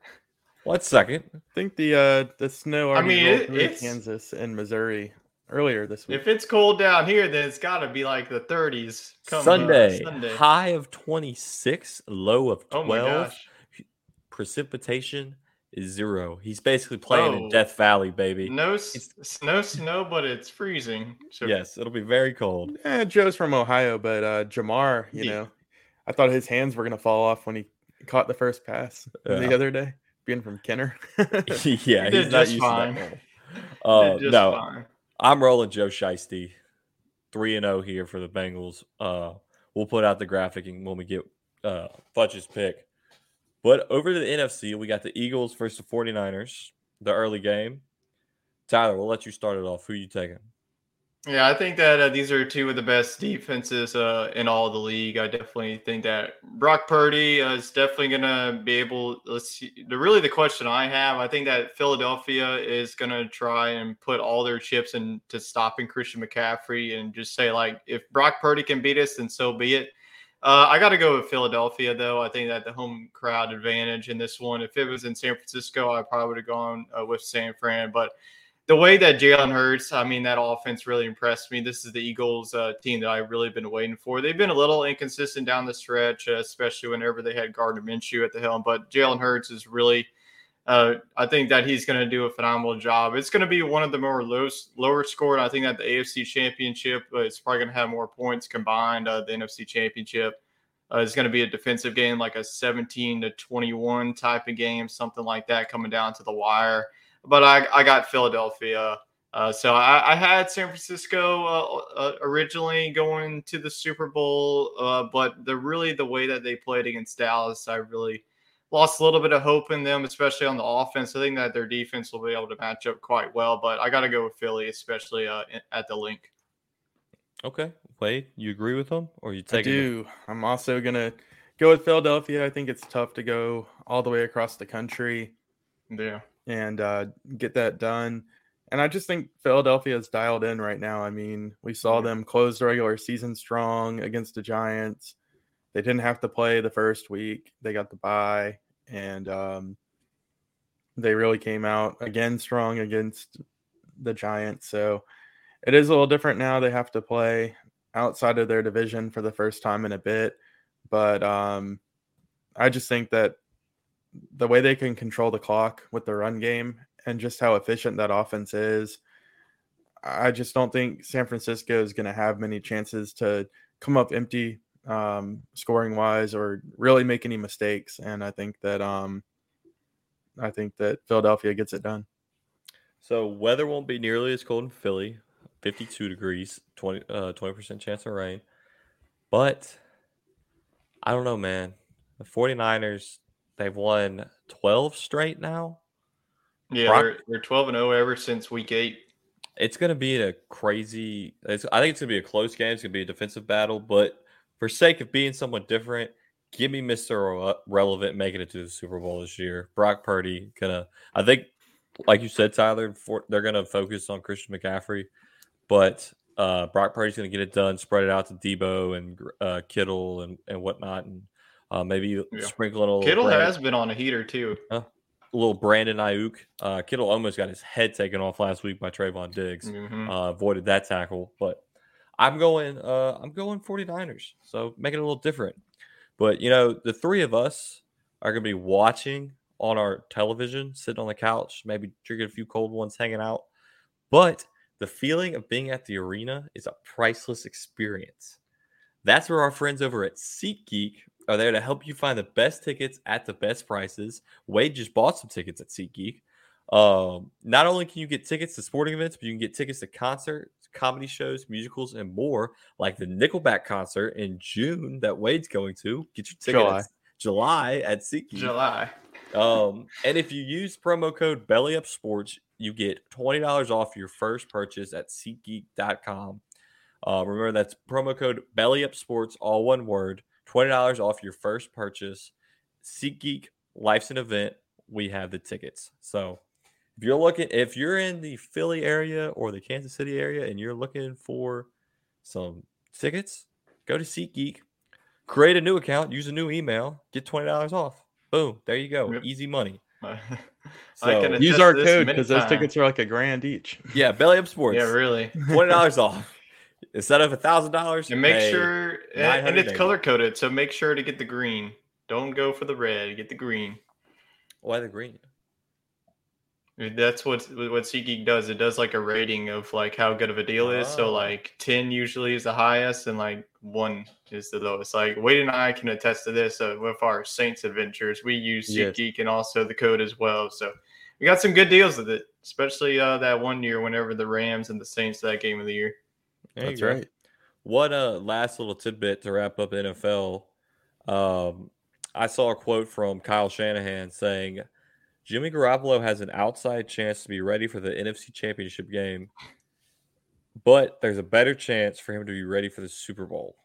One second. I think the uh the snow. I mean, it, it's Kansas and Missouri earlier this week. If it's cold down here, then it's got to be like the 30s. Sunday, Sunday, high of 26, low of 12. Oh Precipitation is zero. He's basically playing oh, in Death Valley, baby. No snow, snow, but it's freezing. So. Yes, it'll be very cold. Yeah, Joe's from Ohio, but uh Ja'Marr, you yeah. know, I thought his hands were gonna fall off when he caught the first pass yeah. the other day, being from Kenner. yeah, he he's not used fine. to that. Uh, no, fine. I'm rolling Joe Shiesty, three and zero oh here for the Bengals. Uh, we'll put out the graphic when we get uh Fudge's pick. But over to the NFC, we got the Eagles versus the 49ers, the early game. Tyler, we'll let you start it off. Who you taking? Yeah, I think that uh, these are two of the best defenses uh, in all the league. I definitely think that Brock Purdy uh, is definitely going to be able. Let's see. The, really, the question I have, I think that Philadelphia is going to try and put all their chips into stopping Christian McCaffrey and just say like, if Brock Purdy can beat us, then so be it. Uh, I got to go with Philadelphia, though. I think that the home crowd advantage in this one. If it was in San Francisco, I probably would have gone uh, with San Fran. But the way that Jalen Hurts, I mean, that offense really impressed me. This is the Eagles uh, team that I've really been waiting for. They've been a little inconsistent down the stretch, uh, especially whenever they had Gardner Minshew at the helm. But Jalen Hurts is really – uh, I think that he's going to do a phenomenal job. It's going to be one of the more low, lower scored. I think that the AFC Championship uh, is probably going to have more points combined. Uh, the NFC Championship uh, is going to be a defensive game, like a 17 to 21 type of game, something like that, coming down to the wire. But I, I got Philadelphia. Uh, so I, I, had San Francisco uh, uh, originally going to the Super Bowl, uh, but the really the way that they played against Dallas, I really lost a little bit of hope in them, especially on the offense. I think that their defense will be able to match up quite well, but I got to go with Philly, especially uh, at the Linc. Okay, Wade, you agree with them, or you take? I do. I'm also gonna go with Philadelphia. I think it's tough to go all the way across the country. Yeah, and uh, get that done. And I just think Philadelphia is dialed in right now. I mean, we saw them close the regular season strong against the Giants. They didn't have to play the first week. They got the bye, and um, they really came out again strong against the Giants. So it is a little different now. They have to play outside of their division for the first time in a bit. But um, I just think that the way they can control the clock with the run game and just how efficient that offense is, I just don't think San Francisco is going to have many chances to come up empty um, scoring wise or really make any mistakes. And I think that um, I think that Philadelphia gets it done. So weather won't be nearly as cold in Philly, 52 degrees, 20 uh, 20% chance of rain. But I don't know, man. The 49ers, they've won 12 straight now. Yeah, Brock- they're, they're 12 and 0 ever since week eight. It's going to be a crazy. It's, I think it's going to be a close game. It's going to be a defensive battle. But for sake of being somewhat different, give me Mr. Re- Relevant making it to the Super Bowl this year. Brock Purdy gonna. I think, like you said, Tyler, for, they're going to focus on Christian McCaffrey, but uh, Brock Purdy's going to get it done, spread it out to Deebo and uh, Kittle and and whatnot, and uh, maybe Yeah. sprinkle a little. Kittle Brandon- has been on a heater too. A little Brandon Aiyuk. Uh, Kittle almost got his head taken off last week by Trevon Diggs. Mhm. Uh, avoided that tackle, but I'm going. Uh, I'm going 49ers. So make it a little different. But you know, the three of us are going to be watching on our television, sitting on the couch, maybe drinking a few cold ones, hanging out. But the feeling of being at the arena is a priceless experience. That's where our friends over at SeatGeek are there to help you find the best tickets at the best prices. Wade just bought some tickets at SeatGeek. Um, not only can you get tickets to sporting events, but you can get tickets to concerts, comedy shows, musicals, and more, like the Nickelback concert in June that Wade's going to. Get your ticket July. at July at SeatGeek. July. Um, and if you use promo code BellyUpSports, you get twenty dollars off your first purchase at SeatGeek.com. Uh, remember that's promo code BellyUpSports, all one word. Twenty dollars off your first purchase. SeatGeek, life's an event. We have the tickets. So if you're looking, if you're in the Philly area or the Kansas City area, and you're looking for some tickets, go to SeatGeek, create a new account, use a new email, get twenty dollars off. Boom, there you go, Yep. easy money. I So can Use our code because those tickets are like a grand each. yeah, Belly Up Sports, Yeah, really. twenty dollars off instead of a thousand dollars. And make sure, and, and it's color coded, so make sure to get the green. Don't go for the red. Get the green. Why the green? That's what what SeatGeek does. It does like a rating of like how good of a deal is. Oh. So like ten usually is the highest, and like one is the lowest. Like Wade and I can attest to this uh, with our Saints adventures. We use Yes. SeatGeek and also the code as well. So we got some good deals with it, especially uh, that one year whenever the Rams and the Saints that game of the year. There That's right. What a last little tidbit to wrap up NFL. Um, I saw a quote from Kyle Shanahan saying, Jimmy Garoppolo has an outside chance to be ready for the NFC Championship game, but there's a better chance for him to be ready for the Super Bowl.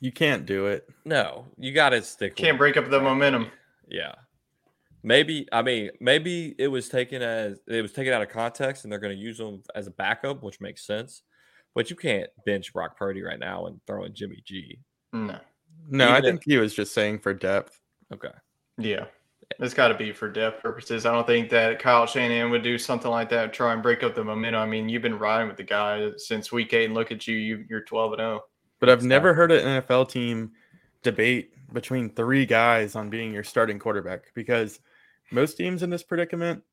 You can't do it. No, you got to stick. With. Can't with break up the momentum. Yeah, maybe. I mean, maybe it was taken as it was taken out of context, and they're going to use him as a backup, which makes sense. But you can't bench Brock Purdy right now and throw in Jimmy G. No. No, I Even if- think he was just saying for depth. Okay. Yeah. It's got to be for depth purposes. I don't think that Kyle Shanahan would do something like that, try and break up the momentum. I mean, you've been riding with the guy since week eight, and look at you, you you're 12 and oh. 0. But I've never heard an NFL team debate between three guys on being your starting quarterback because most teams in this predicament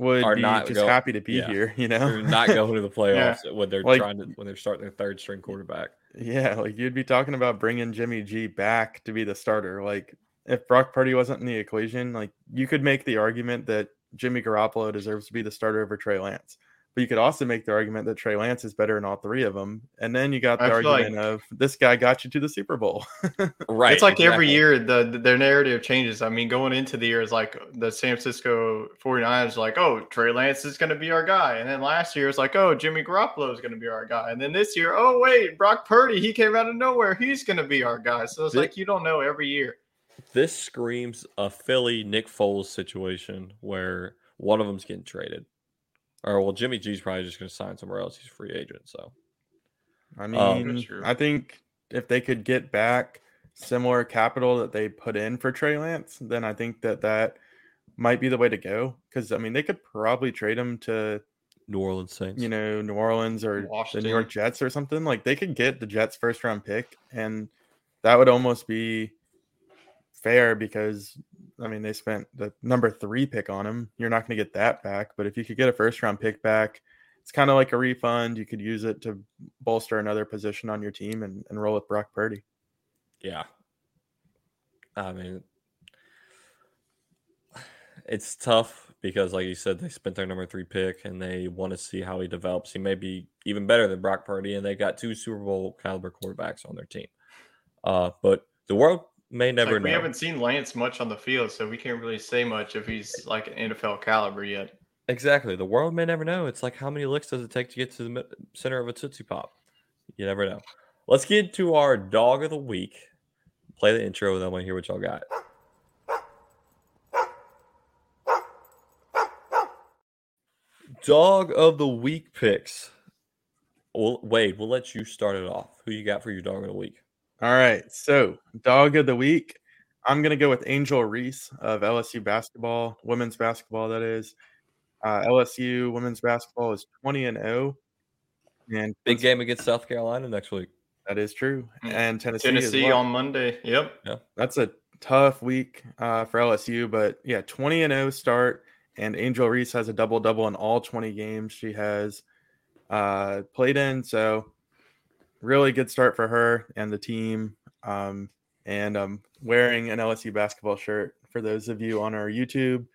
would Are be not just go- happy to be yeah. here, you know? Not going to the playoffs when they're Like- trying to when they're starting their third string quarterback. Yeah, like you'd be talking about bringing Jimmy G back to be the starter. Like if Brock Purdy wasn't in the equation, like you could make the argument that Jimmy Garoppolo deserves to be the starter over Trey Lance. But you could also make the argument that Trey Lance is better in all three of them. And then you got the I feel argument of this guy got you to the Super Bowl. Right. it's like every year the, the their narrative changes. I mean, going into the year is like the San Francisco 49ers like, oh, Trey Lance is going to be our guy. And then last year it's like, oh, Jimmy Garoppolo is going to be our guy. And then this year, oh, wait, Brock Purdy, he came out of nowhere. He's going to be our guy. So it's Thi- like you don't know every year. This screams a Philly Nick Foles situation where one of them's getting traded. Or well, Jimmy G's probably just going to sign somewhere else. He's a free agent. So I Um, mean, That's true. I think if they could get back similar capital that they put in for Trey Lance, then I think that that might be the way to go. Because I mean, they could probably trade him to New Orleans Saints. you know New Orleans or the New York Jets or something. Like they could get the Jets first round pick, and that would almost be fair because I mean they spent the number three pick on him. You're not going to get that back, but if you could get a first round pick back, it's kind of like a refund. You could use it to bolster another position on your team and, and roll with Brock Purdy. Yeah. I mean, it's tough because, like you said, they spent their number three pick and they want to see how he develops. He may be even better than Brock Purdy, and they got two Super Bowl caliber quarterbacks on their team. Uh, but the world may never like, know. We haven't seen Lance much on the field, so we can't really say much if he's like an NFL caliber yet. Exactly. The world may never know. It's like how many licks does it take to get to the center of a Tootsie Pop? You never know. Let's get to our dog of the week. Play the intro, and then I want to hear what y'all got. Dog of the week picks. Well, Wade, we'll let you start it off. Who you got for your dog of the week? All right. So, dog of the week, I'm going to go with Angel Reese of LSU basketball, women's basketball, that is. Uh, LSU women's basketball is 20 and 0. And big game against South Carolina next week. That is true. Mm. And Tennessee, Tennessee well. on Monday. Yep. Yeah. That's a tough week uh, for LSU, but yeah, 20 and 0 start. And Angel Reese has a double double in all 20 games she has uh, played in. So, really good start for her and the team. Um, and I'm wearing an LSU basketball shirt for those of you on our YouTube.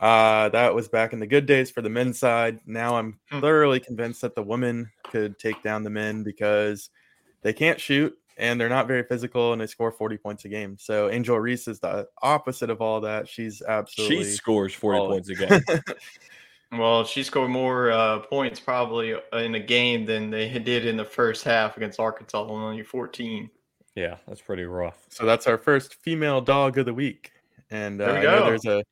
Uh, that was back in the good days for the men's side. Now I'm Hmm. thoroughly convinced that the women could take down the men because they can't shoot and they're not very physical and they score 40 points a game. So Angel Reese is the opposite of all that. She's absolutely She scores 40 solid. points a game. Well, she scored more uh, points probably in a game than they did in the first half against Arkansas, only 14. yeah, that's pretty rough. so that's our first female dog of the week. And uh, There we I know go. there's a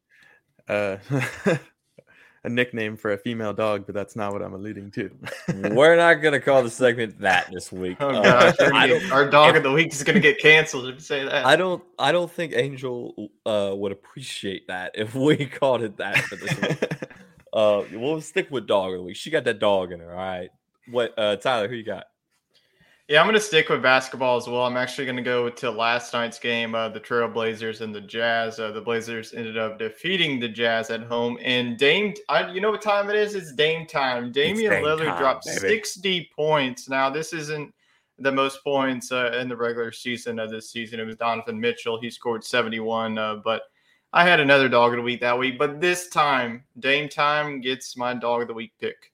uh, a nickname for a female dog, but that's not what I'm alluding to. We're not gonna call the segment that this week. Oh Uh, gosh, we're I gonna don't. get- our dog of the week is going to get canceled if you say that. I don't. I don't think Angel uh, would appreciate that if we called it that for this week. Uh, we'll stick with dog of the week. She got that dog in her. All right. What, uh, Tyler? Who you got? Yeah, I'm going to stick with basketball as well. I'm actually going to go to last night's game, uh, the Trailblazers and the Jazz. Uh, the Blazers ended up defeating the Jazz at home. And Dame, I, you know what time it is? It's Dame time. Damian Dame Lillard time, dropped baby. 60 points. Now, this isn't the most points uh, in the regular season of this season. It was Donovan Mitchell. He scored 71. Uh, but I had another dog of the week that week. But this time, Dame time gets my dog of the week pick.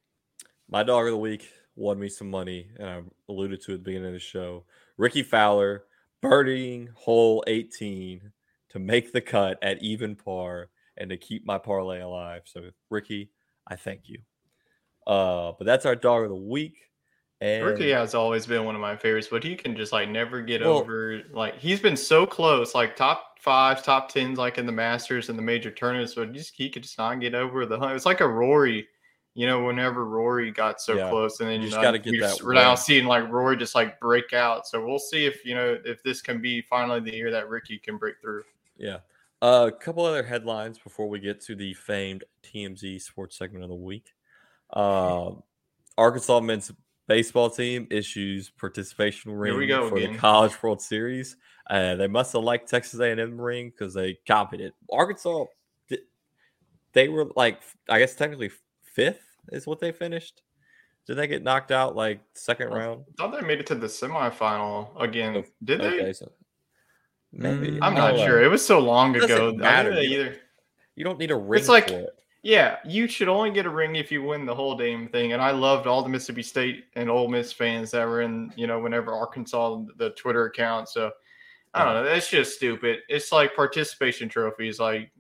My dog of the week won me some money, and I alluded to it at the beginning of the show. Rickie Fowler birdieing hole 18 to make the cut at even par and to keep my parlay alive. So, Rickie, I thank you. Uh, but that's our dog of the week. And Rickie has always been one of my favorites, but he can just like never get Well- over. Like he's been so close, like top five, top tens, like in the Masters and the major tournaments, but just he could just not get over the hump. It's like a Rory, you know. Whenever Rory got so Yeah. close, and then You just uh, gotta get that We're now seeing like Rory just like break out. So we'll see if you know if this can be finally the year that Rickie can break through. Yeah. Uh, a couple other headlines before we get to the famed TMZ sports segment of the week. Um, Arkansas men's baseball team issues participation ring Here we go for again. the College World Series. Uh, they must have liked Texas A&M ring because they copied it. Arkansas, they were like, I guess technically fifth is what they finished. Did they get knocked out like second round? I thought they made it to the semifinal again. Oh, Did they? So maybe Mm, I'm not know. sure. It was so long Doesn't ago. Matter. think they You- either. You don't need a ring like- for it. Yeah, you should only get a ring if you win the whole damn thing. And I loved all the Mississippi State and Ole Miss fans that were in, you know, whenever Arkansas the Twitter account. So I don't know. That's just stupid. It's like participation trophies. Like,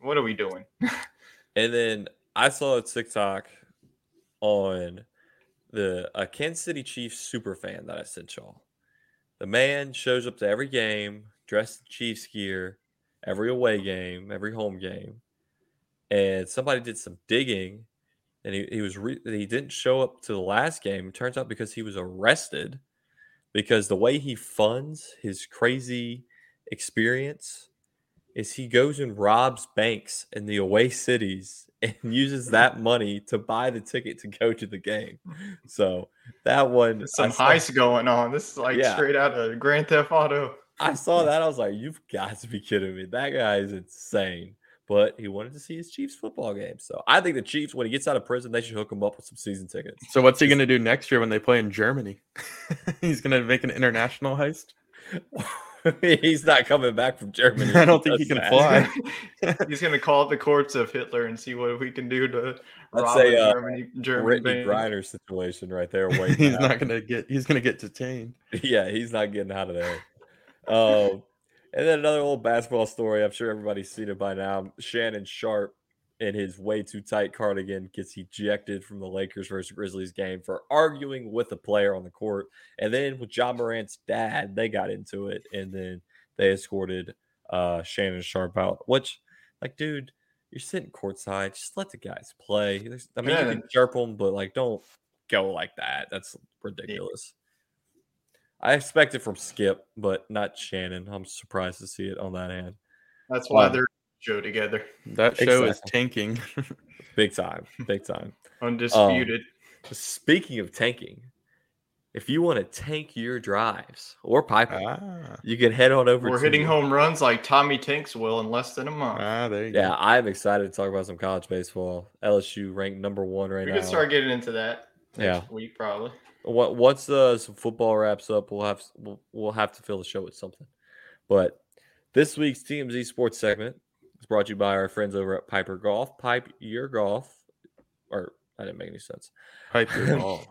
what are we doing? And then I saw a TikTok on the a Kansas City Chiefs super fan that I sent y'all. The man shows up to every game dressed in Chiefs gear, every away game, every home game. And somebody did some digging and he, he was re- he didn't show up to the last game. It turns out because he was arrested because the way he funds his crazy experience is he goes and robs banks in the away cities and uses mm-hmm. that money to buy the ticket to go to the game. Mm-hmm. So that one, There's some saw- heist going on. This is like Yeah. straight out of Grand Theft Auto. I saw that. I was like, you've got to be kidding me. That guy is insane. But he wanted to see his Chiefs football game. So I think the Chiefs, when he gets out of prison, they should hook him up with some season tickets. So what's he going to do next year when they play in Germany? He's going to make an international heist. He's not coming back from Germany. I don't think he can That's fly. He's gonna call the courts of Hitler and see what we can do to That's rob a, a uh, Germany, German Brittany. Griner situation right there. Waiting he's to not going to get. He's going to get detained. yeah, he's not getting out of there. Um, and then another old basketball story. I'm sure everybody's seen it by now. Shannon Sharpe, in his way too tight cardigan, gets ejected from the Lakers versus Grizzlies game for arguing with a player on the court. And then with John Morant's dad, they got into it, and then they escorted uh, Shannon Sharpe out. Which, like, dude, you're sitting courtside. Just let the guys play. I mean, Yeah. you can chirp them, but like, don't go like that. That's ridiculous. I expect it from Skip, but not Shannon. I'm surprised to see it on that hand. That's why Um, they're show together, That show is tanking. Big time. Big time. undisputed. Speaking of tanking, if you want to tank your drives or pipe, ah, you can head on over We're to hitting home runs like Tommy Tanks will in less than a month. ah, there you Yeah, I'm excited to talk about some college baseball. LSU ranked number one right we now. We could start getting into that Yeah. next week probably. What once uh, some football wraps up, we'll have we'll, we'll have to fill the show with something. But this week's TMZ Sports segment is brought to you by our friends over at Piper Golf. Pipe your golf, or that didn't make any sense. Pipe your ball.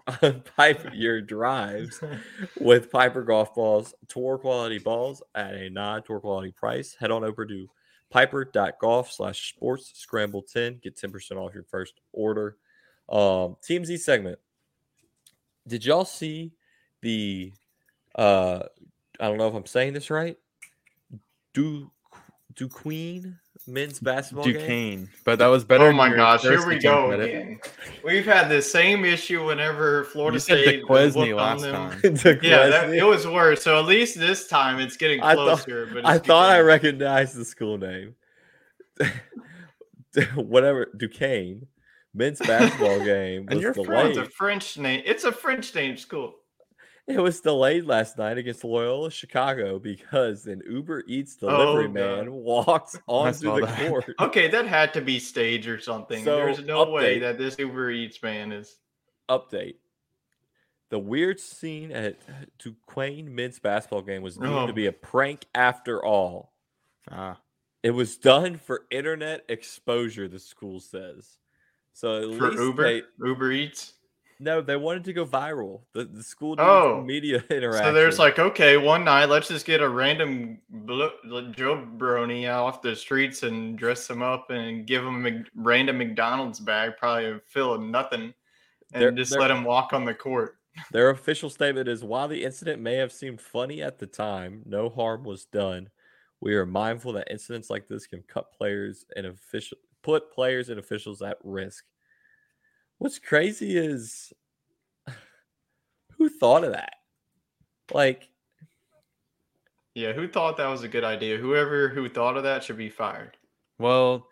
Pipe your drives with Piper golf balls, tour quality balls at a non-tour quality price. Head on over to piper.golf slash sports scramble 10. Get 10% off your first order. Um, TMZ segment. Did y'all see the uh I don't know if I'm saying this right. Du Duquesne men's basketball game? Duquesne, but that was better. Oh my your gosh, here we jump go at it. again. We've had the same issue whenever Florida You said State Duquesne on last them. time. Yeah, that, it was worse. So at least this time it's getting I thought- closer. but I it's thought I recognized the school name. Whatever Duquesne men's basketball game And was you're delayed. It's a French name. It's a French name school. It was delayed last night against Loyola Chicago because an Uber Eats delivery Oh, man walks onto the that. court. Okay, that had to be staged or something. So, There's no way that this Uber Eats man is. Update: The weird scene at Duquesne men's basketball game was deemed Oh. to be a prank after all. Ah, It was done for internet exposure, the school says. So at For least Uber, they, Uber Eats. no, they wanted to go viral. The the school Oh. media interaction. So there's like, okay, one night, let's just get a random blo- Joe Brony out off the streets and dress him up and give him a Mc- random McDonald's bag, probably fill of nothing, and They're- just they're- let him walk on the court. Their official statement is while the incident may have seemed funny at the time, no harm was done. We are mindful that incidents like this can cut players and official put players and officials at risk. What's crazy is who thought of that? Like, Yeah, who thought that was a good idea? Whoever who thought of that should be fired. well,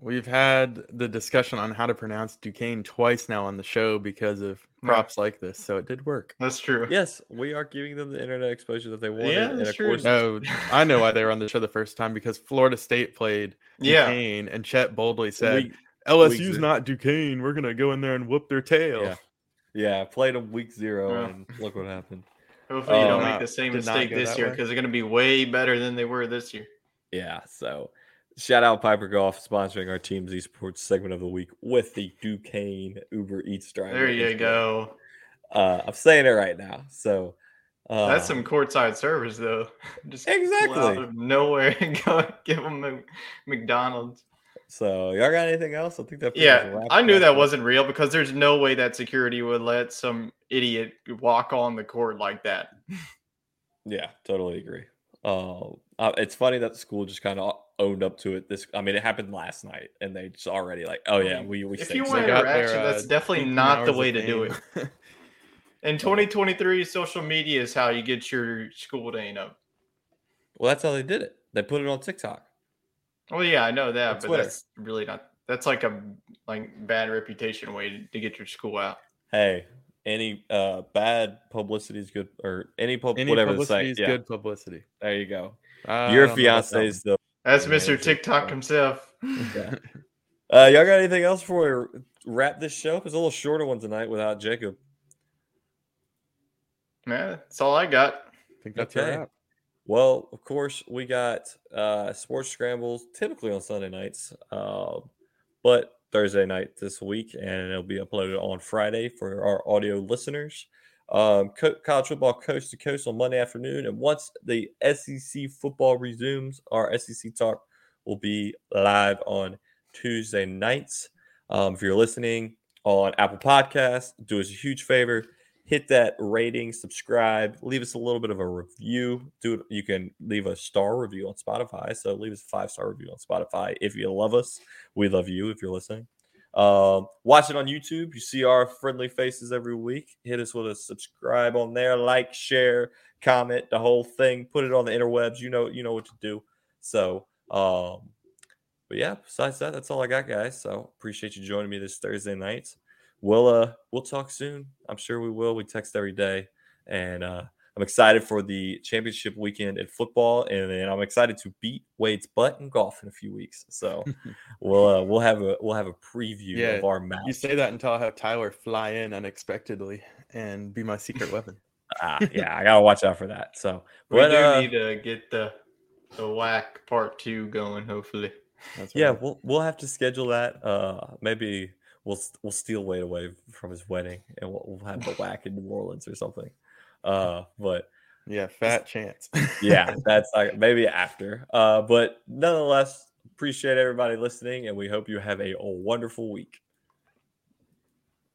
we've had the discussion on how to pronounce Duquesne twice now on the show because of Yeah. Props like this, so it did work. That's true. yes, we are giving them the internet exposure that they wanted. Yeah, and that's of true. course, No, I know why they were on the show the first time because Florida State played Yeah. Duquesne, and Chet boldly said, we- "LSU's weeks- not Duquesne. We're gonna go in there and whoop their tail." Yeah. yeah, played them week zero, Yeah. and look what happened. Hopefully, you Oh, don't not- make the same mistake this year because they're going to be way better than they were this year. Yeah, so shout out Piper Golf sponsoring our TMZ Sports segment of the week with the Duquesne Uber Eats driver. There you go. Uh, I'm saying it right now. So uh, That's some courtside service, though. Just pull out Exactly. of nowhere and go give them a McDonald's. So y'all got anything else? I think that Yeah, I knew that up. wasn't real because there's no way that security would let some idiot walk on the court like that. Yeah, totally agree. Uh, uh, it's funny that the school just kind of owned up to it. This, I mean, it happened last night, and they just already like, oh yeah, we we. If you so. want They got their, interaction, that's uh, definitely not the way of to do it. In 2023, social media is how you get your school name up. well, that's how they did it. They put it on TikTok. Well, yeah, I know that, On but Twitter. that's really not. That's like a like bad reputation way to, to get your school out. Hey, any uh bad publicity is good or any pub Any whatever the publicity saying. is Yeah, good publicity. there you go. I Your don't know about that fiance is the That's Yeah, Mr. it's- TikTok himself. yeah. Uh, y'all got anything else before we wrap this show? It's a little shorter one tonight without Jacob. Yeah, that's all I got. I think that's Okay. a. Well, of course, we got uh, sports scrambles typically on Sunday nights, uh, but Thursday night this week, and it'll be uploaded on Friday for our audio listeners. Um, co- college football coast to coast on Monday afternoon, and once the SEC football resumes, our SEC talk will be live on Tuesday nights. Um, if you're listening on Apple Podcasts, do us a huge favor hit that rating, subscribe, leave us a little bit of a review. Do it. You can leave a star review on Spotify. So leave us a five star review on Spotify if you love us. We love you if you're listening. Um, watch it on YouTube. You see our friendly faces every week. Hit us with a subscribe on there, like, share, comment, the whole thing. Put it on the interwebs. You know, you know what to do. So, um, but yeah, besides that, that's all I got, guys. So appreciate you joining me this Thursday night we'll uh we'll talk soon. I'm sure we will. We text every day, and uh, I'm excited for the championship weekend in football, and then I'm excited to beat Wade's butt in golf in a few weeks. So we'll uh, we'll have a we'll have a preview Yeah, of our match. You say that until I have Tyler fly in unexpectedly and be my secret weapon. ah, yeah, I gotta watch out for that. So, We but do uh, need to get the the whack part two going. Hopefully, That's yeah, right. we'll we'll have to schedule that. Uh, maybe we'll we'll steal Wade away from his wedding, and we'll, we'll have the whack in New Orleans or something. Uh, but yeah, fat chance. yeah, that's like maybe after. Uh, but nonetheless, appreciate everybody listening, and we hope you have a wonderful week.